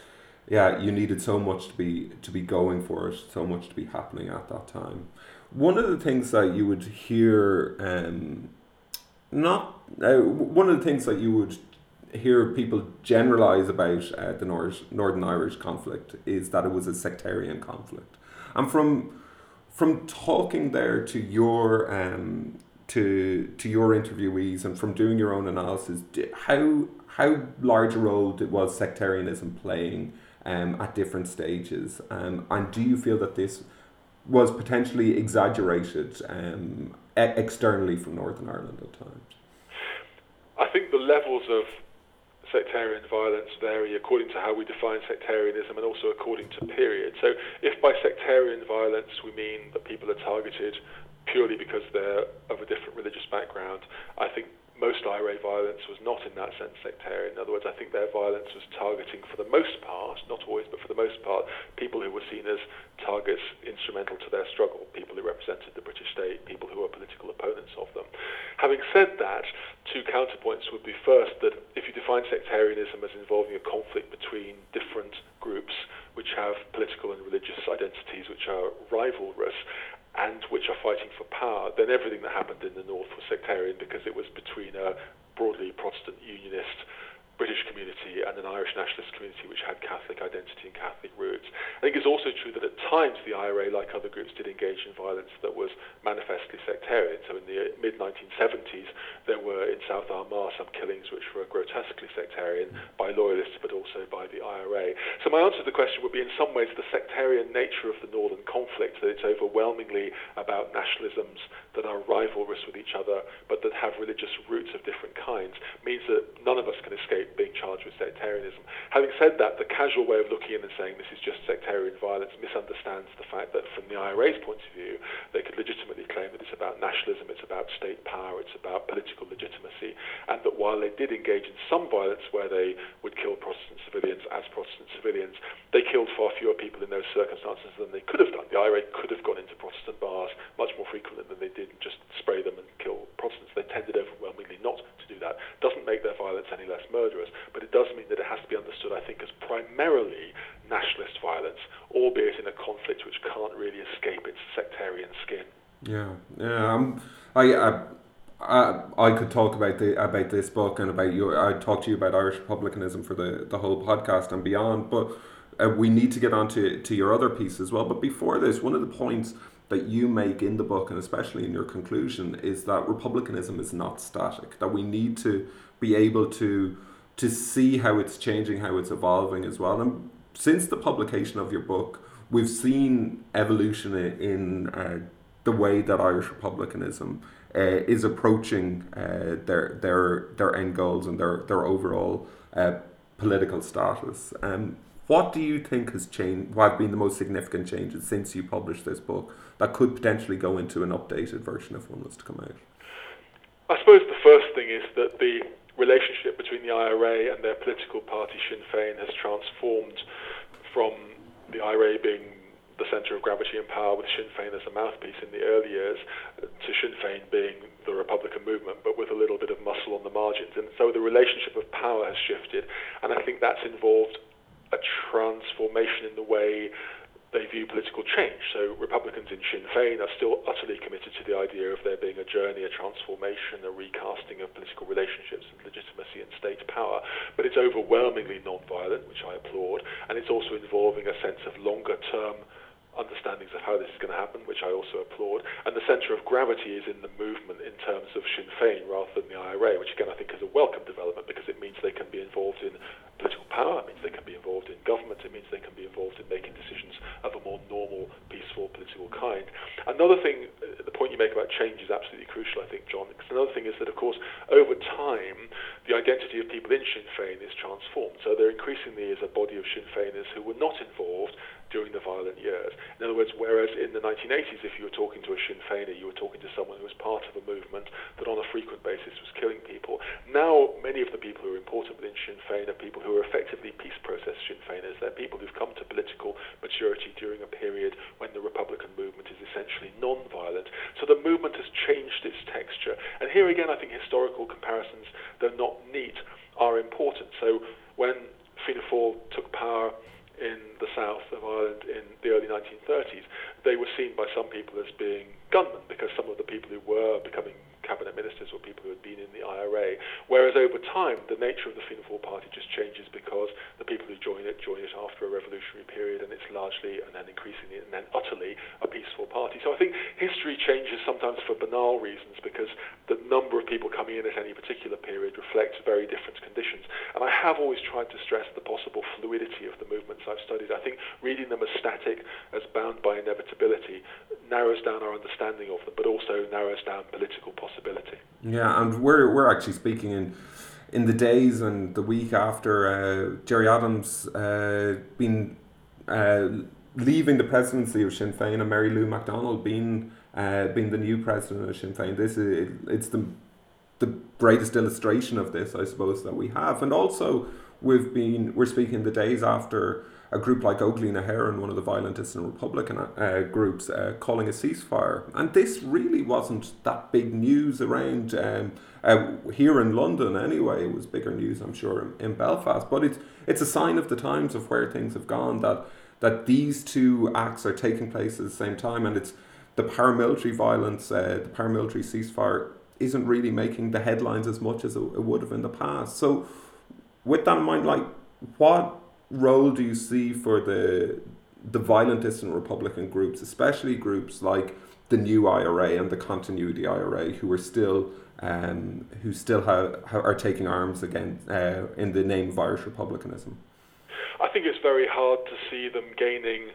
yeah, you needed so much to be to be going for it, so much to be happening at that time. One of the things that you would hear, um, not uh, one of the things that you would hear people generalize about uh, the North, Northern Irish conflict is that it was a sectarian conflict, and from from talking there to your um, to to your interviewees and from doing your own analysis, how how large a role was sectarianism playing um, at different stages? Um, and do you feel that this was potentially exaggerated um, externally from Northern Ireland at times? I think the levels of sectarian violence vary according to how we define sectarianism and also according to period. So, if by sectarian violence we mean that people are targeted purely because they're of a different religious background, I think most IRA violence was not in that sense sectarian. In other words, I think their violence was targeting, for the most part, not always, but for the most part, people who were seen as targets instrumental to their struggle, people who represented the British state, people who were political opponents of them. Having said that, two counterpoints would be first that if you define sectarianism as involving a conflict between different groups which have political and religious identities which are rivalrous, and which are fighting for power, then everything that happened in the north was sectarian because it was between a broadly Protestant unionist British community and an Irish nationalist community which had Catholic identity and Catholic roots. I think it's also true that at times the IRA, like other groups, did engage in violence that was manifestly sectarian. So in the mid 1970s, there were in South Armagh some killings which were grotesquely sectarian by loyalists but also by the IRA. So my answer to the question would be in some ways the sectarian nature of the northern conflict, that it's overwhelmingly about nationalisms that are rivalrous with each other but that have religious roots of different kinds, means that none of us can escape being charged with sectarianism. Having said that, the casual way of looking in and saying this is just sectarian violence misunderstands the fact that from the IRA's point of view, they could legitimately claim that it's about nationalism, it's about state power, it's about political legitimacy, and that while they did engage in some violence where they would kill Protestant civilians as Protestant civilians, they killed far fewer people in those circumstances than they could have done. The IRA could have gone into Protestant bars much more frequently than they did and just spray them and kill Protestants. They tended overwhelmingly not to do that. Doesn't make their violence any less murderous murderous, but it does mean that it has to be understood, I think, as primarily nationalist violence, albeit in a conflict which can't really escape its sectarian skin. Yeah, yeah. Um, I, I, I, I could talk about the about this book and about you. I talk to you about Irish republicanism for the the whole podcast and beyond, but. Uh, we need to get on to, to your other piece as well. But before this, one of the points that you make in the book, and especially in your conclusion, is that republicanism is not static. That we need to be able to to see how it's changing, how it's evolving as well. And since the publication of your book, we've seen evolution in uh, the way that Irish republicanism uh, is approaching uh, their their their end goals and their their overall uh, political status. Um, what do you think has changed? What have been the most significant changes since you published this book that could potentially go into an updated version if one was to come out? I suppose the first thing is that the relationship between the IRA and their political party Sinn Féin has transformed from the IRA being the centre of gravity and power with Sinn Féin as a mouthpiece in the early years, to Sinn Féin being the Republican movement, but with a little bit of muscle on the margins. And so the relationship of power has shifted, and I think that's involved a transformation in the way they view political change. So Republicans in Sinn Féin are still utterly committed to the idea of there being a journey, a transformation, a recasting of political relationships and legitimacy and state power. But it's overwhelmingly non-violent, which I applaud, and it's also involving a sense of longer term understandings of how this is going to happen, which I also applaud. And the centre of gravity is in the movement in terms of Sinn Féin rather than the IRA, which again I think is a welcome development because it means they can be involved in political power, it means they can be involved in government, it means they can be involved in making decisions of a more normal, peaceful, political kind. Another thing, uh, the point you make about change is absolutely crucial, I think, John, because another thing is that, of course, over time, the identity of people in Sinn Féin is transformed. So there increasingly is a body of Sinn Féiners who were not involved during the violent years. In other words, whereas in the 1980s, if you were talking to a Sinn Féiner, you were talking to someone who was part of a movement that on a frequent basis was killing people. Now, many of the people who are important within Sinn Féin are people who are effectively peace process Sinn Féiners. They're people who've come to political maturity during a period when the Republican movement is essentially non-violent. So the movement has changed its texture. And here again, I think historical comparisons, though not neat, are important. So when Fianna Fáil took power in the south of Ireland in the early 1930s, they were seen by some people as being gunmen because some of the people who were becoming cabinet ministers were people who had been in the IRA. Whereas over time, the nature of the Fianna Fáil party just changes because the people who join it join it after a revolutionary period, and it's largely and then increasingly and then utterly a peaceful party. So I think history changes sometimes for banal reasons because the number of people coming in at any particular period reflects very different conditions. And I have always tried to stress the possible fluidity of the movements I've studied. I think reading them as static, as bound by inevitability, narrows down our understanding of them, but also narrows down political possibilities possibility. Yeah, and we're we're actually speaking in in the days and the week after uh, Gerry Adams uh, been uh, leaving the presidency of Sinn Féin and Mary Lou McDonald being uh, being the new president of Sinn Féin. This is it's the the greatest illustration of this, I suppose, that we have, and also we've been we're speaking the days after a group like Óglaigh na hÉireann, one of the violent and Republican uh, groups, uh, calling a ceasefire. And this really wasn't that big news around um, uh, here in London anyway. It was bigger news, I'm sure, in, in, Belfast. But it's it's a sign of the times of where things have gone that that these two acts are taking place at the same time, and it's the paramilitary violence, uh, the paramilitary ceasefire isn't really making the headlines as much as it would have in the past. So, with that in mind, like what role do you see for the the violent dissident Republican groups, especially groups like the new IRA and the continuity IRA, who are still um, who still have, are taking arms again uh, in the name of Irish republicanism? I think it's very hard to see them gaining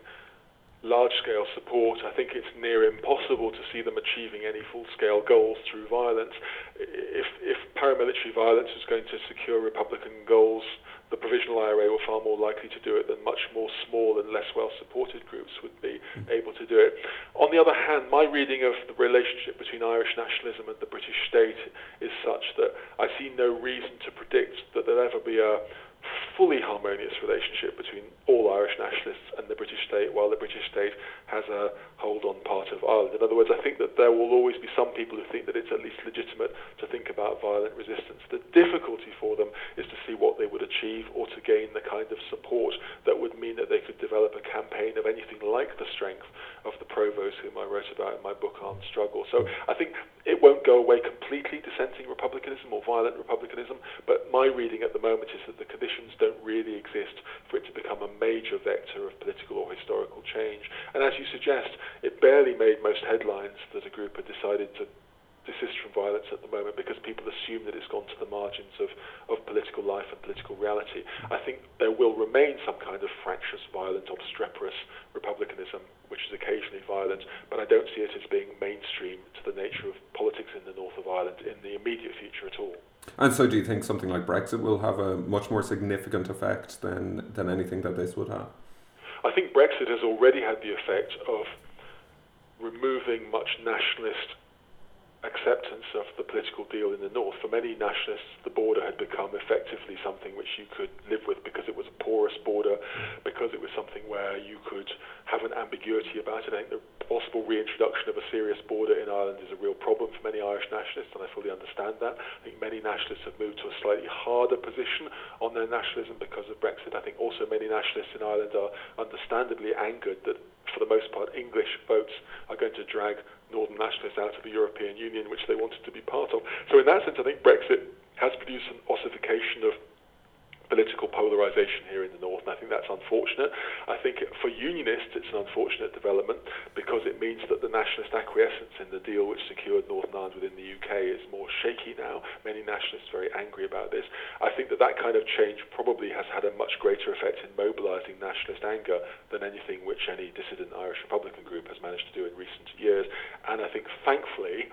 large scale support. I think it's near impossible to see them achieving any full scale goals through violence. If, if paramilitary violence is going to secure Republican goals, the provisional IRA were far more likely to do it than much more small and less well supported groups would be mm. able to do it. On the other hand, my reading of the relationship between Irish nationalism and the British state is such that I see no reason to predict that there'll ever be a fully harmonious relationship between all Irish nationalists and the British state, while the British state has a hold on part of Ireland. In other words, I think that there will always be some people who think that it's at least legitimate to think about violent resistance. The difficulty for them is to see what they would achieve or to gain the kind of support that would mean that they could develop a campaign of anything like the strength of the Provos, whom I wrote about in my book Armed Struggle. So I think it won't go away completely, dissenting republicanism or violent republicanism, but my reading at the moment is that the conditions don't really exist for it to become a major vector of political or historical change. And as you suggest, it barely made most headlines that a group had decided to desist from violence at the moment because people assume that it's gone to the margins of, of political life and political reality. I think there will remain some kind of fractious, violent, obstreperous republicanism, which is occasionally violent, but I don't see it as being mainstream to the nature of politics in the north of Ireland in the immediate future at all. And so, do you think something like Brexit will have a much more significant effect than, than anything that this would have? I think Brexit has already had the effect of removing much nationalist acceptance of the political deal in the north. For many nationalists, the border had become effectively something which you could live with because it was a porous border, because it was something where you could an ambiguity about it. I think the possible reintroduction of a serious border in Ireland is a real problem for many Irish nationalists, and I fully understand that. I think many nationalists have moved to a slightly harder position on their nationalism because of Brexit. I think also many nationalists in Ireland are understandably angered that for the most part, English votes are going to drag Northern nationalists out of the European Union, which they wanted to be part of. So, in that sense, I think Brexit has produced an ossification of political polarization here in the north, and I think that's unfortunate. I think for unionists, it's an unfortunate development because it means that the nationalist acquiescence in the deal which secured Northern Ireland within the UK is more shaky now. Many nationalists are very angry about this. I think that that kind of change probably has had a much greater effect in mobilizing nationalist anger than anything which any dissident Irish Republican group has managed to do in recent years. And I think, thankfully,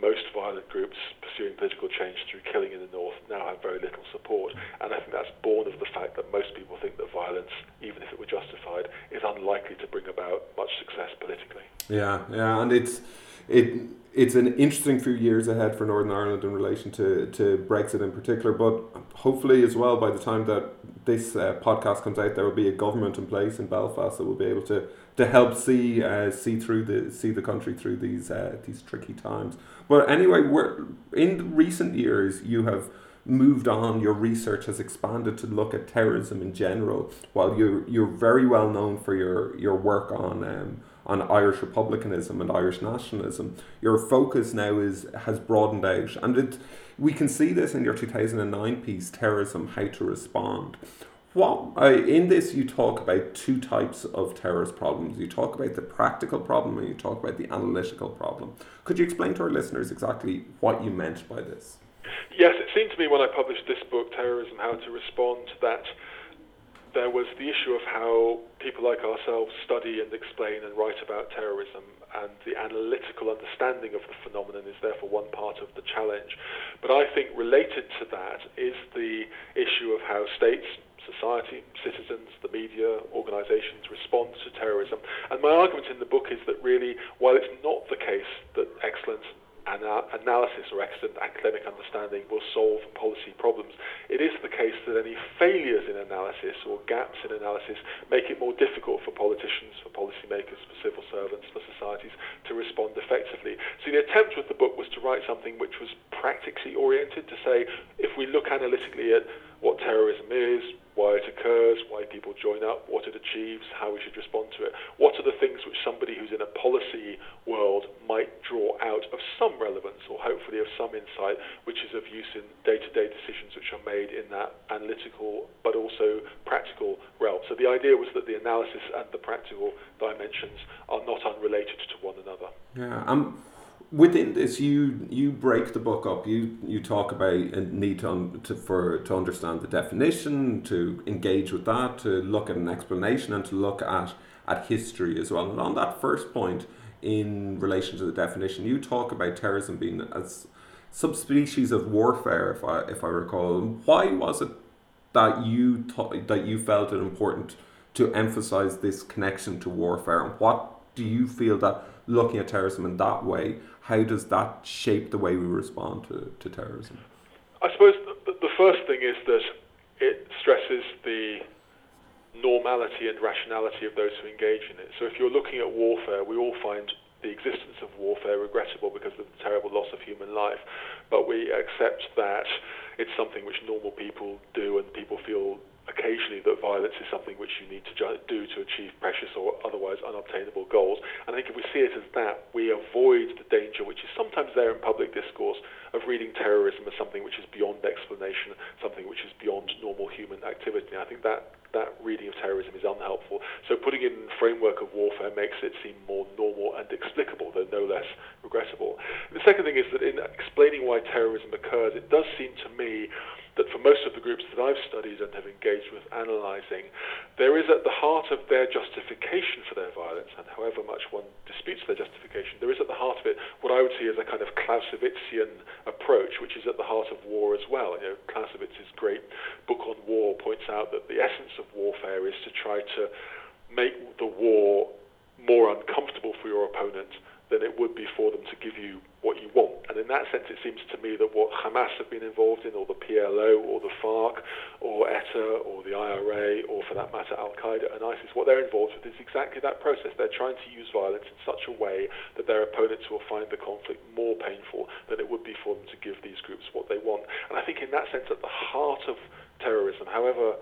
most violent groups pursuing political change through killing in the north now have very little support. And I think that's born of the fact that most people think that violence, even if it were justified, is unlikely to bring about much success politically. Yeah, yeah, and it's it it's an interesting few years ahead for Northern Ireland in relation to, to Brexit in particular, but hopefully as well by the time that this uh, podcast comes out, there will be a government in place in Belfast that will be able to, to help see uh, see through the see the country through these uh, these tricky times. But anyway, we're, in recent years, you have moved on. Your research has expanded to look at terrorism in general. While you're you're very well known for your your work on um, on Irish republicanism and Irish nationalism, your focus now is has broadened out, and it we can see this in your two thousand and nine piece, terrorism: How to Respond. What uh, in this you talk about two types of terrorist problems. You talk about the practical problem and you talk about the analytical problem. Could you explain to our listeners exactly what you meant by this? Yes, it seemed to me when I published this book, Terrorism: How to Respond, that there was the issue of how people like ourselves study and explain and write about terrorism, and the analytical understanding of the phenomenon is therefore one part of the challenge. But I think related to that is the issue of how states society, citizens, the media, organisations respond to terrorism. And my argument in the book is that really, while it's not the case that excellent ana- analysis or excellent academic understanding will solve policy problems, it is the case that any failures in analysis or gaps in analysis make it more difficult for politicians, for policymakers, for civil servants, for societies to respond effectively. So the attempt with the book was to write something which was practically oriented to say, if we look analytically at what terrorism is, why it occurs, why people join up, what it achieves, how we should respond to it. What are the things which somebody who's in a policy world might draw out of some relevance or hopefully of some insight, which is of use in day to day decisions which are made in that analytical but also practical realm. So the idea was that the analysis and the practical dimensions are not unrelated to one another. Yeah. Um, within this, you you break the book up. You you talk about a need to, to for to understand the definition, to engage with that, to look at an explanation, and to look at at history as well. And on that first point, in relation to the definition, you talk about terrorism being as subspecies of warfare, if I if I recall. Why was it that you th- that you felt it important to emphasize this connection to warfare, and what do you feel that looking at terrorism in that way how does that shape the way we respond to, to terrorism? I suppose the, the first thing is that it stresses the normality and rationality of those who engage in it. So if you're looking at warfare, we all find the existence of warfare regrettable because of the terrible loss of human life, but we accept that it's something which normal people do and people feel occasionally that violence is something which you need to do to achieve precious or otherwise unobtainable goals. And I think if we see it as that, we avoid the danger which is sometimes there in public discourse of reading terrorism as something which is beyond explanation, something which is beyond normal human activity. And I think that that reading of terrorism is unhelpful. So putting it in the framework of warfare makes it seem more normal and explicable, though no less regrettable. The second thing is that in explaining why terrorism occurs, it does seem to me that for most of the groups that I've studied and have engaged with analysing, there is at the heart of their justification for their violence, and however much one disputes their justification, there is at the heart of it what I would see as a kind of Clausewitzian approach, which is at the heart of war as well. You know, Clausewitz's great book on war points out that the essence of warfare is to try to make the war more uncomfortable for your opponent than it would be for them to give you what you want. And in that sense, it seems to me that what Hamas have been involved in, or the PLO, or the FARC, or ETA, or the IRA, or for that matter, Al Qaeda and ISIS, what they're involved with is exactly that process. They're trying to use violence in such a way that their opponents will find the conflict more painful than it would be for them to give these groups what they want. And I think, in that sense, at the heart of terrorism, however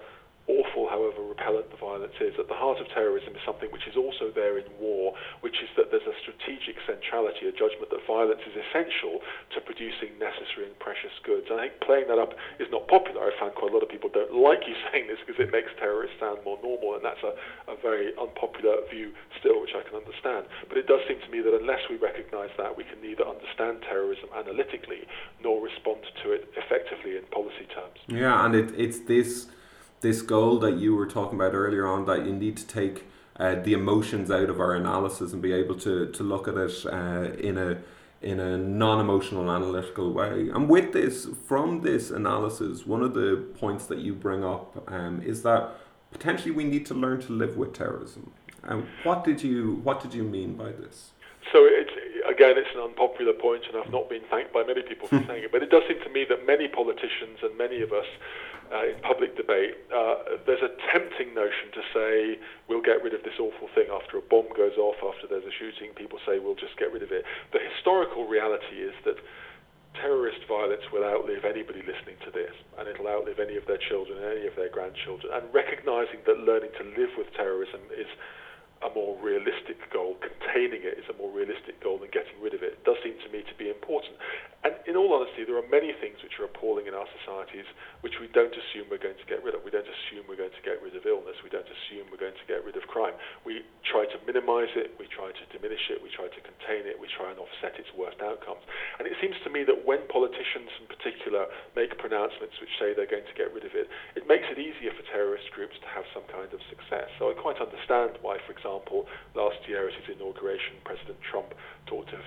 awful, however repellent the violence is, at the heart of terrorism is something which is also there in war, which is that there's a strategic centrality, a judgment that violence is essential to producing necessary and precious goods. And I think playing that up is not popular. I find quite a lot of people don't like you saying this because it makes terrorists sound more normal, and that's a, a very unpopular view still, which I can understand. But it does seem to me that unless we recognize that, we can neither understand terrorism analytically nor respond to it effectively in policy terms. Yeah, and it, it's this this goal that you were talking about earlier on that you need to take uh, the emotions out of our analysis and be able to, to look at it uh, in a in a non-emotional analytical way. And with this from this analysis one of the points that you bring up um, is that potentially we need to learn to live with terrorism. And what did you what did you mean by this? So again it's an unpopular point and I've not been thanked by many people for saying it but it does seem to me that many politicians and many of us uh, in public debate, uh, there's a tempting notion to say we'll get rid of this awful thing after a bomb goes off, after there's a shooting. People say we'll just get rid of it. The historical reality is that terrorist violence will outlive anybody listening to this, and it'll outlive any of their children and any of their grandchildren. And recognizing that learning to live with terrorism is a more realistic goal, containing it is a more realistic goal than getting rid of it, It does seem to me to be important. And in all honesty, there are many things which are appalling in our societies which we don't assume we're going to get rid of. We don't assume we're going to get rid of illness. We don't assume we're going to get rid of crime. We try to minimize it. We try to diminish it. We try to contain it. We try and offset its worst outcomes. And it seems to me that when politicians in particular make pronouncements which say they're going to get rid of it, it makes it easier for terrorist groups to have some kind of success. So I quite understand why, for example, example, last year at his inauguration, President Trump talked of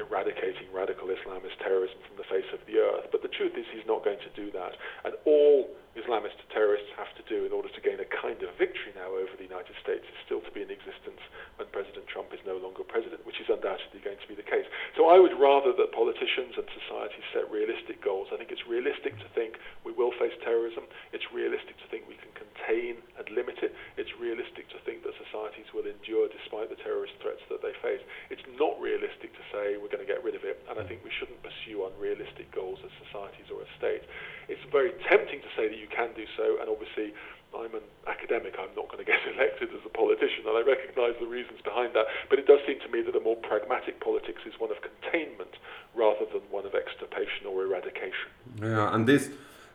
eradicating radical Islamist terrorism from the face of the earth. But the truth is, he's not going to do that. And all Islamist terrorists have to do in order to gain a kind of victory now over the United States is still to be in existence when President Trump is no longer president, which is undoubtedly going to be the case. So I would rather that politicians and society set realistic goals. I think it's realistic to think we will face terrorism. It's realistic to think we can contain and limit it. It's realistic to think that societies will endure despite the terrorist threats that they face. It's not realistic to say we're going to get rid of it, and I think we shouldn't pursue unrealistic goals as societies or as states. It's very tempting to say that you can do so, and obviously I'm an academic, I'm not going to get elected as a politician, and I recognise the reasons behind that. But it does seem to me that a more pragmatic politics is one of containment rather than one of extirpation or eradication. Yeah, and this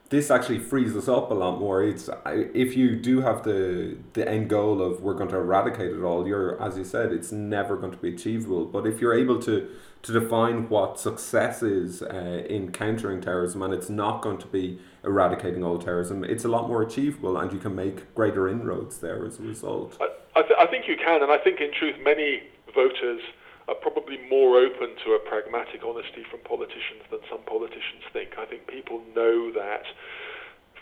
this actually frees us up a lot more. It's if you do have the the end goal of we're going to eradicate it all. You're as you said, it's never going to be achievable. But if you're able to to define what success is uh, in countering terrorism, and it's not going to be eradicating all terrorism, it's a lot more achievable, and you can make greater inroads there as a result. I, I, th- I think you can, and I think in truth many voters are probably more open to a pragmatic honesty from politicians than some politicians think. I think people know that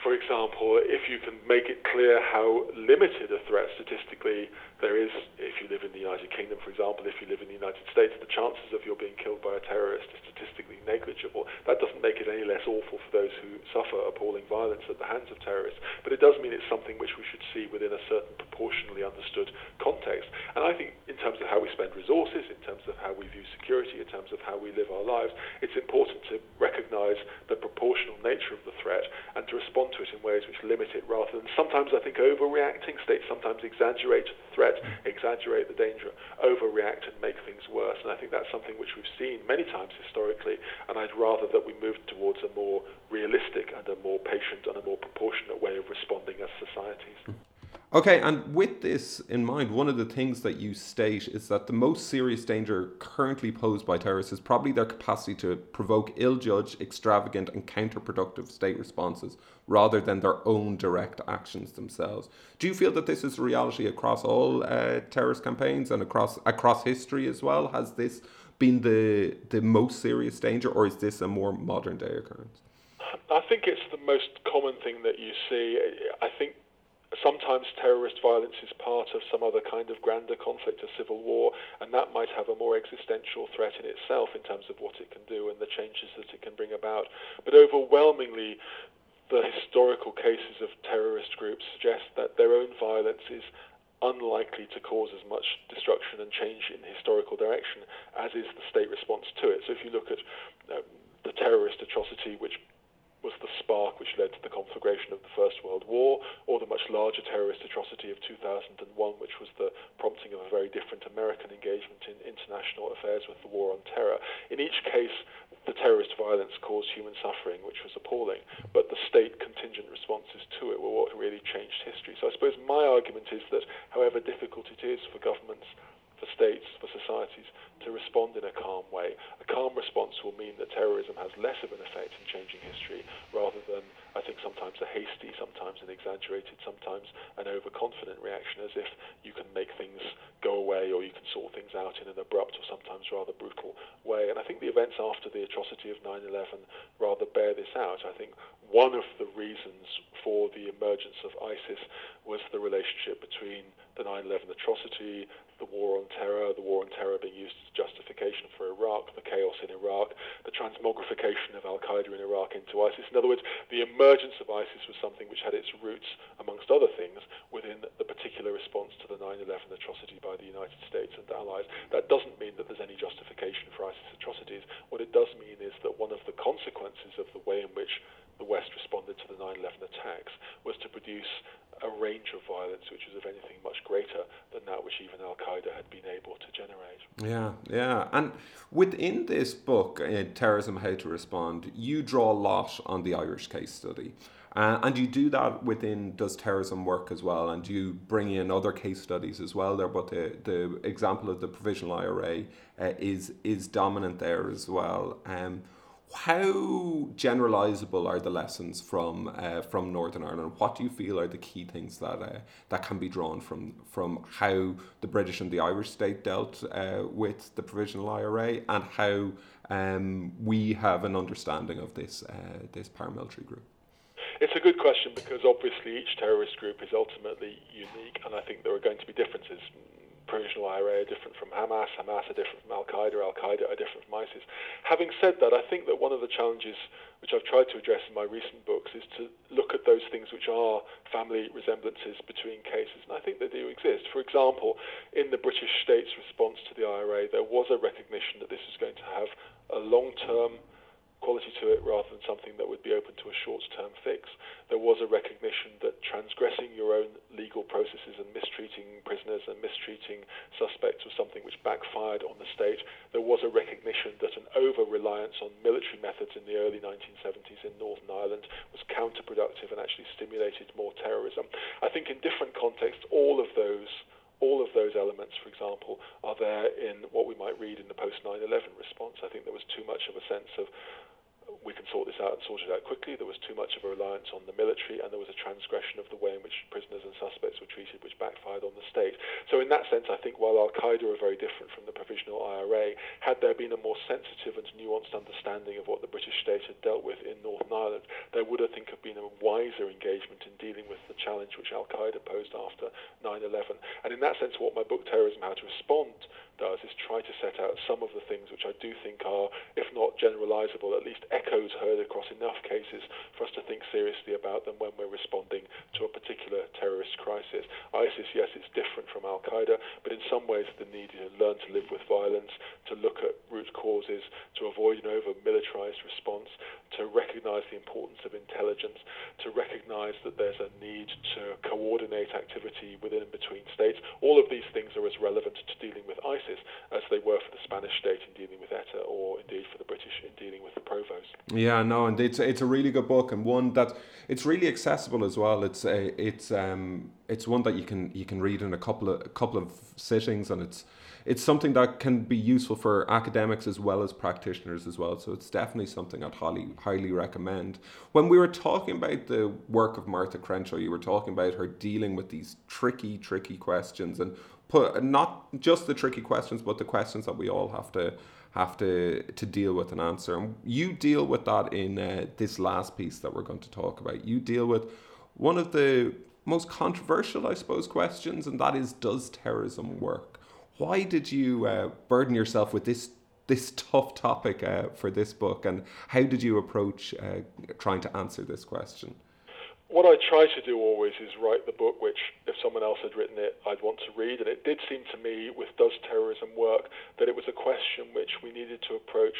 for example, if you can make it clear how limited a threat statistically there is, if you live in the United Kingdom, for example, if you live in the United States, the chances of your being killed by a terrorist is statistically negligible. That doesn't make it any less awful for those who suffer appalling violence at the hands of terrorists, but it does mean it's something which we should see within a certain proportionally understood context. And I think in terms of how we spend resources, in terms of how we view security, in terms of how we live our lives, it's important to recognize the proportional nature of the threat and to respond to it in ways which limit it rather than sometimes I think overreacting. States sometimes exaggerate the threat, exaggerate the danger, overreact and make things worse. And I think that's something which we've seen many times historically. And I'd rather that we moved towards a more realistic and a more patient and a more proportionate way of responding as societies. Okay, and with this in mind, one of the things that you state is that the most serious danger currently posed by terrorists is probably their capacity to provoke ill judged, extravagant, and counterproductive state responses rather than their own direct actions themselves. Do you feel that this is a reality across all uh, terrorist campaigns and across across history as well? Has this been the the most serious danger, or is this a more modern day occurrence? I think it's the most common thing that you see. I think Sometimes terrorist violence is part of some other kind of grander conflict, a civil war, and that might have a more existential threat in itself in terms of what it can do and the changes that it can bring about. But overwhelmingly, the historical cases of terrorist groups suggest that their own violence is unlikely to cause as much destruction and change in historical direction as is the state response to it. So if you look at um, the terrorist atrocity which was the spark which led to the conflagration of the First World War, or the much larger terrorist atrocity of 2001, which was the prompting of a very different American engagement in international affairs with the War on Terror. In each case, the terrorist violence caused human suffering, which was appalling, but the state contingent responses to it were what really changed history. So I suppose my argument is that however difficult it is for governments for states, for societies to respond in a calm way. A calm response will mean that terrorism has less of an effect in changing history rather than, I think, sometimes a hasty, sometimes an exaggerated, sometimes an overconfident reaction as if you can make things go away or you can sort things out in an abrupt or sometimes rather brutal way. And I think the events after the atrocity of 9 11 rather bear this out. I think one of the reasons for the emergence of ISIS was the relationship between the 9 11 atrocity, the war on terror, the war on terror being used as justification for Iraq, the chaos in Iraq, the transmogrification of Al Qaeda in Iraq into ISIS. In other words, the emergence of ISIS was something which had its roots, amongst other things, within the particular response to the 9 11 atrocity by the United States and the allies. That doesn't mean that there's any justification for ISIS atrocities. What it does mean is that one of the consequences of the way in which the West responded to the 9 11 attacks was to produce a range of violence which was, if anything, much greater than that which even Al Qaeda had been able to generate. Yeah, yeah. And within this book, uh, Terrorism How to Respond, you draw a lot on the Irish case study. Uh, and you do that within Does Terrorism Work as well, and you bring in other case studies as well there. But the, the example of the provisional IRA uh, is is dominant there as well. Um, how generalizable are the lessons from uh, from Northern Ireland? What do you feel are the key things that uh, that can be drawn from from how the British and the Irish state dealt uh, with the provisional IRA and how um, we have an understanding of this uh, this paramilitary group? It's a good question because obviously each terrorist group is ultimately unique, and I think there are going to be differences provisional IRA are different from Hamas, Hamas are different from Al Qaeda, Al Qaeda are different from ISIS. Having said that, I think that one of the challenges which I've tried to address in my recent books is to look at those things which are family resemblances between cases, and I think they do exist. For example, in the British state's response to the IRA, there was a recognition that this was going to have a long term quality to it rather than something that would be open to a short-term fix. There was a recognition that transgressing your own legal processes and mistreating prisoners and mistreating suspects was something which backfired on the state. There was a recognition that an over-reliance on military methods in the early 1970s in Northern Ireland was counterproductive and actually stimulated more terrorism. I think in different contexts, all of those all of those elements, for example, are there in what we might read in the post 9 11 response. I think there was too much of a sense of we can sort this out and sort it out quickly. There was too much of a reliance on the military, and there was a transgression of the way in which prisoners and suspects were treated, which backfired on the state. So, in that sense, I think while Al Qaeda are very different from the provisional IRA, had there been a more sensitive and nuanced understanding of what the British state had dealt with in Northern Ireland, there would, I think, have been a wiser engagement in dealing with the challenge which Al Qaeda posed after 9 11. And in that sense, what my book Terrorism How to Respond does is try to set out some of the things which I do think are, if not generalizable, at least echoes heard across enough cases for us to think seriously about them when we're responding to a particular terrorist crisis. ISIS, yes, it's different from Al Qaeda, but in some ways the need to learn to live with violence, to look at root causes, to avoid an over militarized response, to recognize the importance of intelligence, to recognize that there's a need to coordinate activity within and between states. All of these things are as relevant to dealing with ISIS as they were for the Spanish state in dealing with ETA or indeed for the British in dealing with the Provos. Yeah, no, and it's it's a really good book and one that it's really accessible as well. It's a, it's um it's one that you can you can read in a couple of a couple of sittings and it's it's something that can be useful for academics as well as practitioners as well. So it's definitely something I'd highly highly recommend. When we were talking about the work of Martha Crenshaw, you were talking about her dealing with these tricky, tricky questions and put not just the tricky questions, but the questions that we all have to have to to deal with and answer. And you deal with that in uh, this last piece that we're going to talk about. You deal with one of the most controversial, I suppose, questions, and that is does terrorism work? Why did you uh, burden yourself with this this tough topic uh, for this book, and how did you approach uh, trying to answer this question? What I try to do always is write the book which, if someone else had written it, I'd want to read. And it did seem to me, with Does Terrorism Work, that it was a question which we needed to approach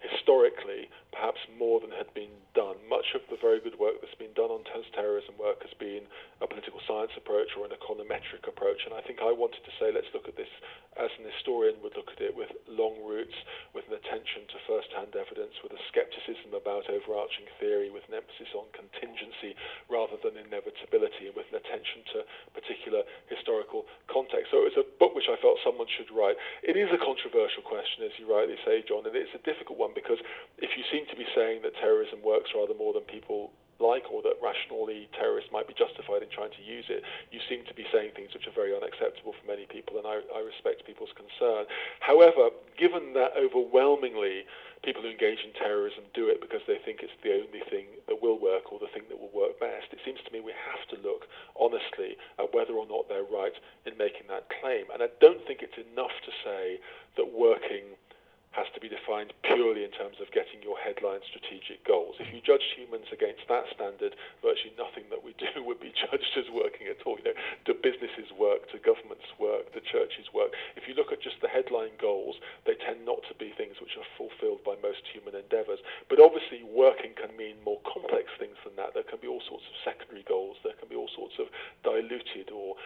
historically, perhaps more than had been done. Much of the very good work that's been done on terrorism work has been a political science approach or an econometric approach. And I think I wanted to say, let's look at this as an historian would look at it with long roots, with an attention to first-hand evidence, with a skepticism about overarching theory, with an emphasis on contingency rather than inevitability, and with an attention to particular historical context. So it was a book which I felt someone should write. It is a controversial question, as you rightly say, John, and it's a difficult one because if you seem to be saying that terrorism works rather more than people like or that rationally terrorists might be justified in trying to use it, you seem to be saying things which are very unacceptable for many people, and I, I respect people's concern. However, given that overwhelmingly people who engage in terrorism do it because they think it's the only thing that will work or the thing that will work best, it seems to me we have to look honestly at whether or not they're right in making that claim. And I don't think it's enough to say that working has to be defined purely in terms of getting your headline strategic goals. If you judged humans against that standard, virtually nothing that we do would be judged as working at all. You know, do businesses work? Do governments work? Do churches work? If you look at just the headline goals, they tend not to be things which are fulfilled by most human endeavors. But obviously, working can mean more complex things than that. There can be all sorts of secondary goals. There can be all sorts of diluted or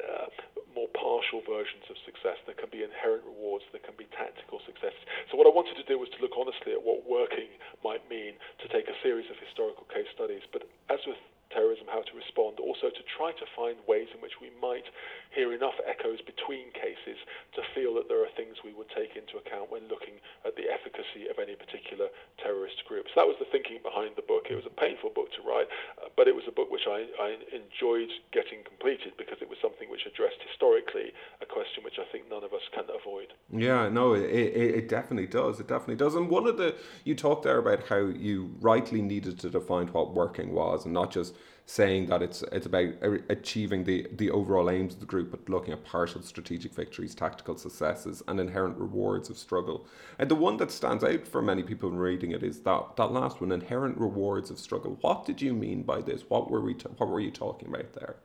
uh, more partial versions of success. There can be inherent rewards. There can be tactical success. So what I wanted to do was to look honestly at what working might mean to take a series of historical case studies. But as with terrorism, how to respond, also to try to find ways in which we might hear enough echoes between cases to feel that there are things we would take into account when looking at the efficacy of any particular terrorist group. So that was the thinking behind the book. It was a painful book to write, uh, but it was a book which I, I enjoyed getting completed because it was something which addressed historically a question which I think none of us can avoid. Yeah, no, it, it, it definitely does. It definitely does. And one of the, you talked there about how you rightly needed to define what working was and not just saying that it's it's about achieving the the overall aims of the group, but looking at partial strategic victories, tactical successes, and inherent rewards of struggle. And the one that stands out for many people in reading it is that that last one, inherent rewards of struggle. What did you mean by this? What were we t- what were you talking about there?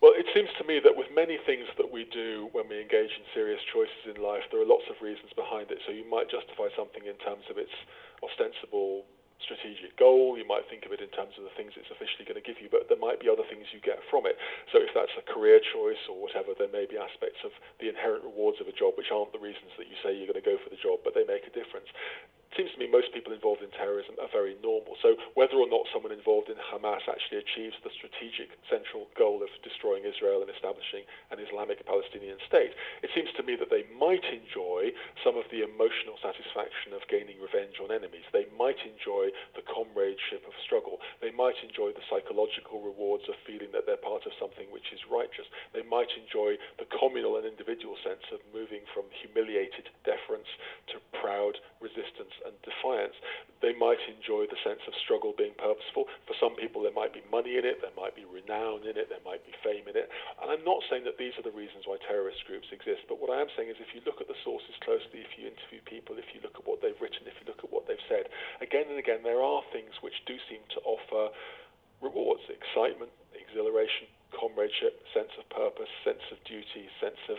Well, it seems to me that many things that we do when we engage in serious choices in life, there are lots of reasons behind it. So you might justify something in terms of its ostensible strategic goal. You might think of it in terms of the things it's officially going to give you, but there might be other things you get from it. So if that's a career choice or whatever, there may be aspects of the inherent rewards of a job which aren't the reasons that you say you're going to go for the job, but they make a difference seems to me most people involved in terrorism are very normal. So whether or not someone involved in Hamas actually achieves the strategic central goal of destroying Israel and establishing an Islamic Palestinian state, it seems to me that they might enjoy some of the emotional satisfaction of gaining revenge on enemies. They might enjoy the comradeship of struggle. They might enjoy the psychological rewards of feeling that they're part of something which is righteous. They might enjoy the communal and individual sense of moving from humiliated deference to proud resistance and defiance. They might enjoy the sense of struggle being purposeful. For some people, there might be money in it, there might be renown in it, there might be fame in it. And I'm not saying that these are the reasons why terrorist groups exist, but what I am saying is if you look at the sources closely, if you interview people, if you look at what they've written, if you look at what they've said, again and again, there are things which do seem to offer rewards, excitement, exhilaration, comradeship, sense of purpose, sense of duty, sense of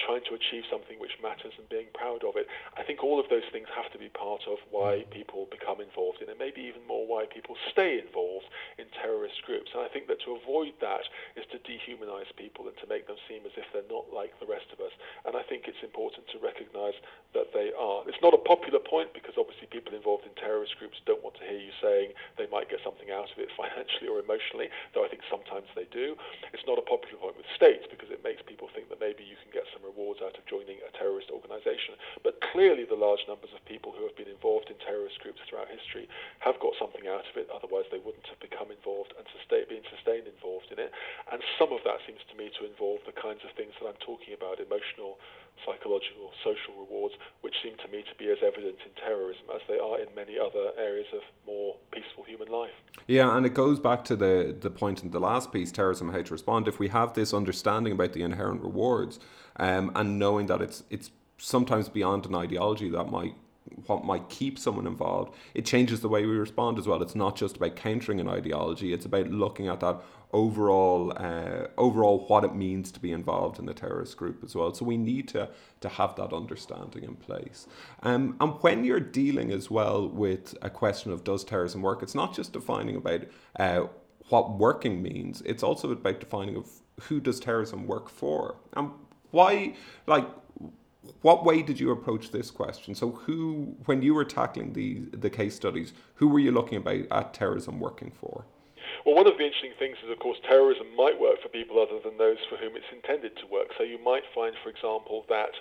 trying to achieve something which matters and being proud of it. I think all of those things have to be part of why people become involved in it, maybe even more why people stay involved in terrorist groups. And I think that to avoid that is to dehumanize people and to make them seem as if they're not like the rest of us. And I think it's important to recognize that they are. It's not a popular point because obviously people involved in terrorist groups don't want to hear you saying they might get something out of it financially or emotionally, though I think sometimes they do. It's not a popular point with states because it makes people think that maybe you can get some rewards out of joining a terrorist organization. But clearly the large numbers of people who have been involved in terrorist groups throughout history have got something out of it, otherwise they wouldn't have become involved and sustain, been sustained involved in it. And some of that seems to me to involve the kinds of things that I'm talking about, emotional psychological, social rewards, which seem to me to be as evident in terrorism as they are in many other areas of more peaceful human life. Yeah, and it goes back to the, the point in the last piece, Terrorism How to Respond. If we have this understanding about the inherent rewards um, and knowing that it's it's sometimes beyond an ideology that might what might keep someone involved, it changes the way we respond as well. It's not just about countering an ideology; it's about looking at that overall, uh, overall what it means to be involved in the terrorist group as well. So we need to to have that understanding in place. Um, and when you're dealing as well with a question of does terrorism work, it's not just defining about uh, what working means. It's also about defining of who does terrorism work for and why, like what way did you approach this question? So, who, when you were tackling the the case studies, who were you looking about at terrorism working for? Well, one of the interesting things is, of course, terrorism might work for people other than those for whom it's intended to work. So you might find, for example, that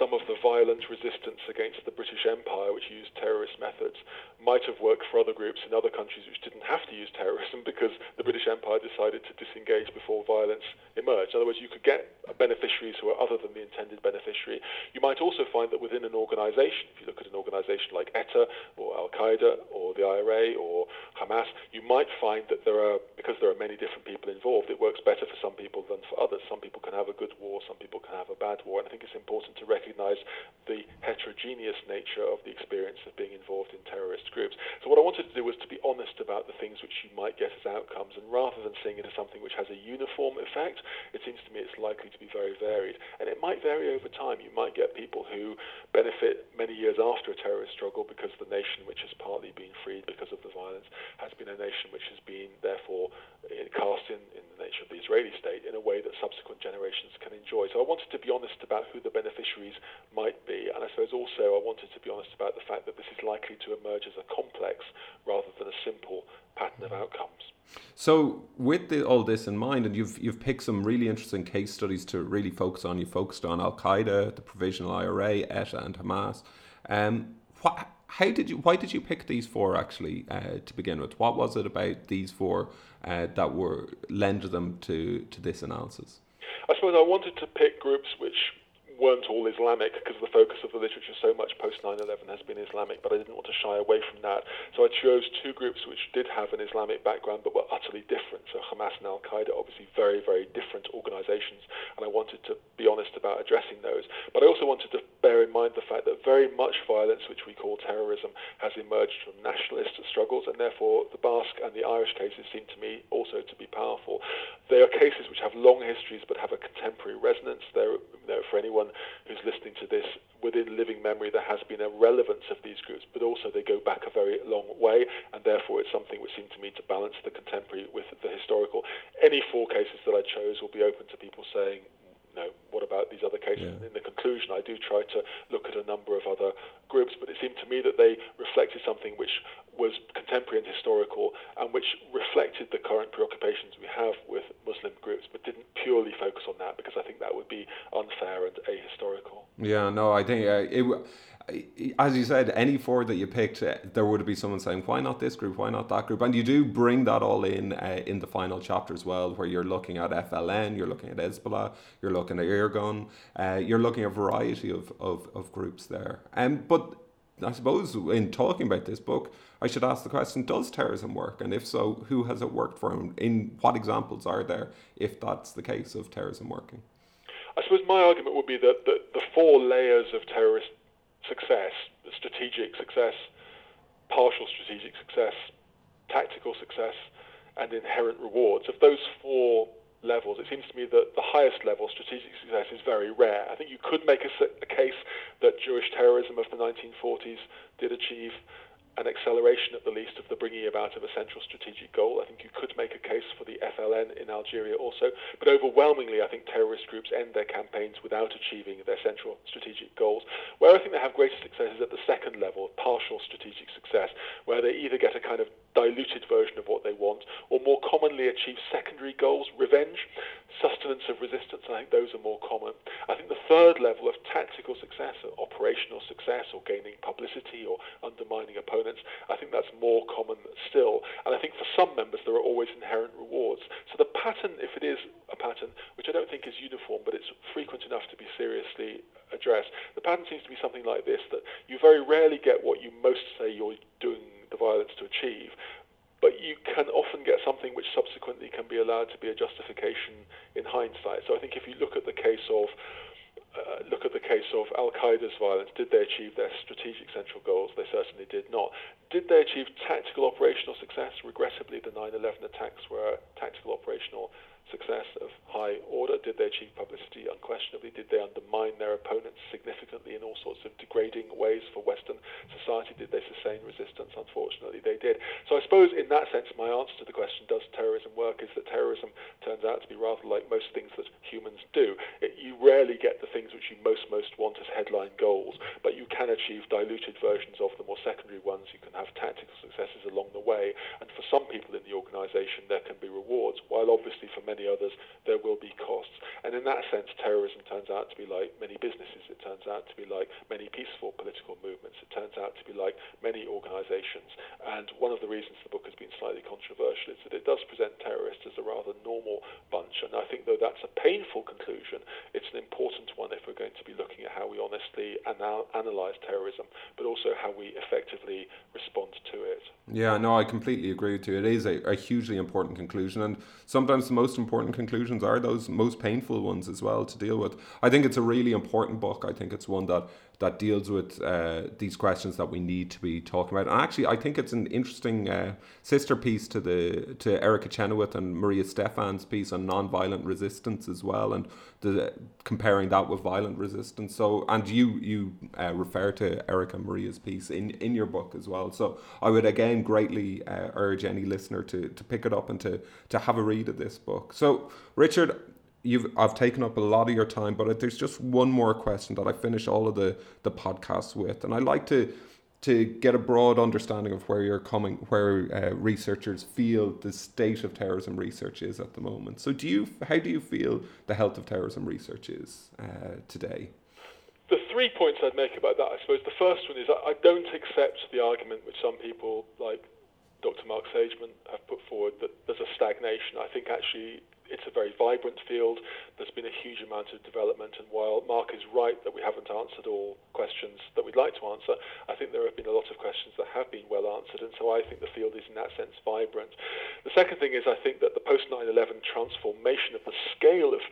some of the violent resistance against the British Empire, which used terrorist methods, might have worked for other groups in other countries which didn't have to use terrorism because the British Empire decided to disengage before violence emerged. In other words, you could get beneficiaries who are other than the intended beneficiary. You might also find that within an organization, if you look at an organization like ETA or Al Qaeda or the IRA or Hamas, you might find that there are because there are many different people involved, it works better for some people than for others. Some people can have a good war, some people can have a bad war, and I think it's important to recognise the heterogeneous nature of the experience of being involved in terrorist groups. So what I wanted to do was to be honest about the things which you might get as outcomes, and rather than seeing it as something which has a uniform effect, it seems to me it's likely to be very varied, and it might vary over time. You might get people who benefit many years after a terrorist struggle because the nation which has partly been freed because of the violence has been a nation which has been therefore cast in, in the nature of the Israeli state in a way that subsequent generations can enjoy. So I wanted to be honest about who the beneficiaries might be, and I suppose also I wanted to be honest about the fact that this is likely to emerge as a complex rather than a simple pattern of outcomes. So, with the, all this in mind, and you've you've picked some really interesting case studies to really focus on. You focused on Al Qaeda, the Provisional IRA, ETA, and Hamas. Um, what how did you why did you pick these four actually uh, to begin with what was it about these four uh, that were lended them to to this analysis i suppose i wanted to pick groups which weren't all Islamic because the focus of the literature so much post 9 11 has been Islamic, but I didn't want to shy away from that. So I chose two groups which did have an Islamic background but were utterly different. So Hamas and Al Qaeda, obviously very, very different organizations, and I wanted to be honest about addressing those. But I also wanted to bear in mind the fact that very much violence, which we call terrorism, has emerged from nationalist struggles, and therefore the Basque and the Irish cases seem to me also to be powerful. They are cases which have long histories but have a contemporary resonance. They're, you know, for anyone anyone who's listening to this, within living memory, there has been a relevance of these groups, but also they go back a very long way, and therefore it's something which seemed to me to balance the contemporary with the historical. Any four cases that I chose will be open to people saying, know, what about these other cases? Yeah. In the conclusion, I do try to look at a number of other groups, but it seemed to me that they reflected something which was contemporary and historical and which reflected the current preoccupations we have with Muslim groups, but didn't purely focus on that because I think that would be unfair and ahistorical. Yeah, no, I think uh, it as you said, any four that you picked, uh, there would be someone saying, "Why not this group? Why not that group?" And you do bring that all in uh, in the final chapter as well, where you're looking at FLN, you're looking at Hezbollah, you're looking at Irgun, uh, you're looking at a variety of, of, of groups there. Um, but I suppose in talking about this book, I should ask the question: Does terrorism work? And if so, who has it worked for? In what examples are there, if that's the case of terrorism working? I suppose my argument would be that the, the four layers of terrorist success, strategic success, partial strategic success, tactical success, and inherent rewards. Of those four levels, it seems to me that the highest level, strategic success, is very rare. I think you could make a, a case that Jewish terrorism of the 1940s did achieve an acceleration at the least of the bringing about of a central strategic goal. I think you could make a case for the FLN in Algeria also, but overwhelmingly I think terrorist groups end their campaigns without achieving their central strategic goals. Where I think they have greater success is at the second level, partial strategic success, where they either get a kind of diluted version of what they want or more commonly achieve secondary goals, revenge, sustenance of resistance, I think those are more common. I think the third level of tactical success, or operational success, or gaining publicity, or undermining opponents, I think that's more common still. And I think for some members, there are always inherent rewards. So the pattern, if it is a pattern, which I don't think is uniform, but it's frequent enough to be seriously addressed, the pattern seems to be something like this that you very rarely get what you most say you're doing the violence to achieve, but you can often get something which subsequently can be allowed to be a justification in hindsight. So I think if you look at the case of uh, look at the case of Al Qaeda's violence. Did they achieve their strategic central goals? They certainly did not. Did they achieve tactical operational success? Regrettably, the 9 11 attacks were tactical operational success of high order? Did they achieve publicity? Unquestionably. Did they undermine their opponents significantly in all sorts of degrading ways for Western society? Did they sustain resistance? Unfortunately, they did. So I suppose in that sense, my answer to the question, does terrorism work, is that terrorism turns out to be rather like most things that humans do. It, you rarely get the things which you most, most want as headline goals, but you can achieve diluted versions of them or secondary ones. You can have tactical successes along the way. And for some people in the organization, there can be rewards, while obviously for many many others, there will be costs. And in that sense, terrorism turns out to be like many businesses. It turns out to be like many peaceful political movements. It turns out to be like many organizations. And one of the reasons the book has been slightly controversial is that it does present terrorists as a rather normal bunch. And I think, though that's a painful conclusion, it's an important one if we're going to be looking at how we honestly anal- analyze terrorism, but also how we effectively respond to it. Yeah, no, I completely agree with you. It is a, a hugely important conclusion, and sometimes the most important conclusions are those most painful ones as well to deal with. I think it's a really important book. I think it's one that that deals with uh, these questions that we need to be talking about. And actually, I think it's an interesting uh, sister piece to the to Erica Chenoweth and Maria Stephan's piece on nonviolent resistance as well, and the comparing that with violent resistance. So, and you you uh, refer to Erica Maria's piece in in your book as well. So, I would again greatly uh, urge any listener to to pick it up and to to have a read of this book. So, Richard, you've I've taken up a lot of your time, but there's just one more question that I finish all of the the podcasts with, and I like to to get a broad understanding of where you're coming, where uh, researchers feel the state of terrorism research is at the moment. So, do you how do you feel the health of terrorism research is uh, today? The three points I'd make about that, I suppose, the first one is I don't accept the argument which some people like Dr. Marc Sageman have put forward that there's a stagnation. I think actually it's a very vibrant field. There's been a huge amount of development, and while Marc is right that we haven't answered all questions that we'd like to answer, I think there have been a lot of questions that have been well answered, and so I think the field is in that sense vibrant. The second thing is I think that the post 9 11 transformation of the scale of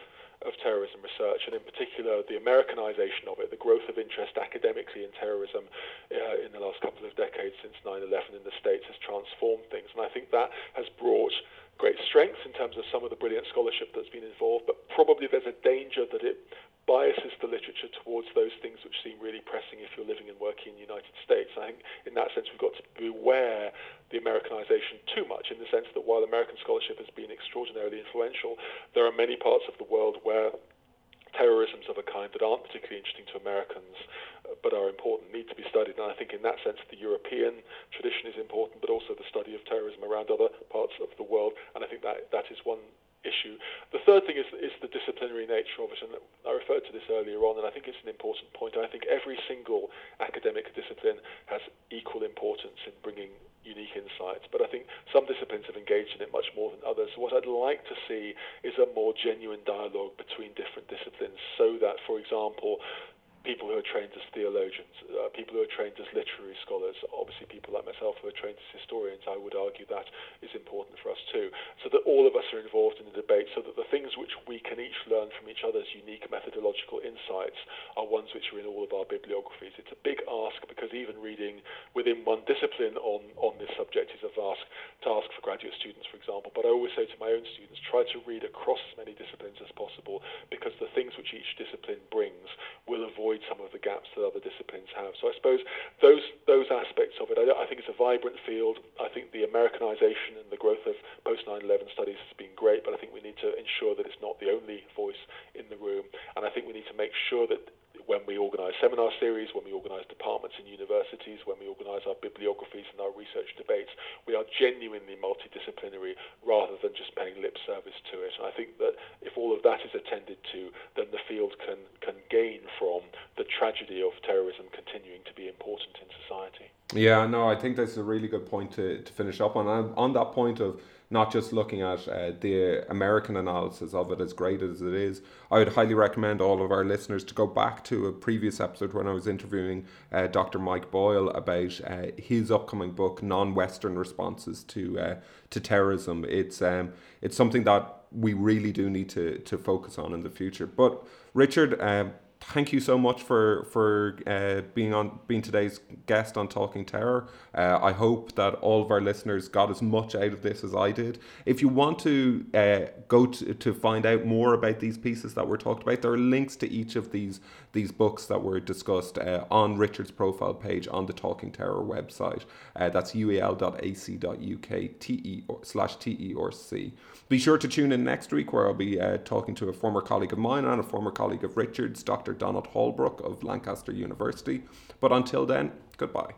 of terrorism research, and in particular the Americanization of it, the growth of interest academically in terrorism uh, in the last couple of decades since 9 11 in the States has transformed things. And I think that has brought great strengths in terms of some of the brilliant scholarship that's been involved, but probably there's a danger that it biases the literature towards those things which seem really pressing if you're living and working in the United States. I think in that sense we've got to beware the Americanization too much in the sense that while American scholarship has been extraordinarily influential, there are many parts of the world where terrorisms of a kind that aren't particularly interesting to Americans uh, but are important need to be studied. And I think in that sense, the European tradition is important, but also the study of terrorism around other parts of the world. And I think that that is one issue. The third thing is, is the disciplinary nature of it, and I referred to this earlier on, and I think it's an important point. I think every single academic discipline has equal importance in bringing unique insights, but I think some disciplines have engaged in it much more than others. So what I'd like to see is a more genuine dialogue between different disciplines so that, for example, people who are trained as theologians, uh, people who are trained as literary scholars, obviously people like myself who are trained as historians, I would argue that is important for us too, so that all of us are involved in the debate, so that the things which we can each learn from each other's unique methodological insights are ones which are in all of our bibliographies. It's a big ask because even reading within one discipline on, on this subject is a vast task for graduate students, for example, but I always say to my own students, try to read across as many disciplines as possible because the things which each discipline brings will avoid avoid some of the gaps that other disciplines have. So I suppose those those aspects of it, I, I think it's a vibrant field. I think the Americanization and the growth of post 9/11 studies has been great, but I think we need to ensure that it's not the only voice in the room, and I think we need to make sure that when we organise seminar series, when we organise departments in universities, when we organise our bibliographies and our research debates, we are genuinely multidisciplinary rather than just paying lip service to it. And I think that if all of that is attended to, then the field can, can gain from the tragedy of terrorism continuing to be important in society. Yeah, no, I think that's a really good point to, to finish up on. And on that point of not just looking at uh, the American analysis of it, as great as it is, I would highly recommend all of our listeners to go back to a previous episode when I was interviewing uh, Dr. Mike Boyle about uh, his upcoming book, Non-Western Responses to uh, to Terrorism. It's um, it's something that we really do need to to focus on in the future. But Richard. Um, thank you so much for for uh, being on being today's guest on Talking Terror. Uh, I hope that all of our listeners got as much out of this as I did. If you want to uh, go to, to find out more about these pieces that were talked about, there are links to each of these these books that were discussed uh, on Richard's profile page on the Talking Terror website. Uh, that's ual.ac.uk te slash te or c. Be sure to tune in next week where I'll be uh, talking to a former colleague of mine and a former colleague of Richard's, Dr. Donald Holbrook of Lancaster University. But until then, goodbye.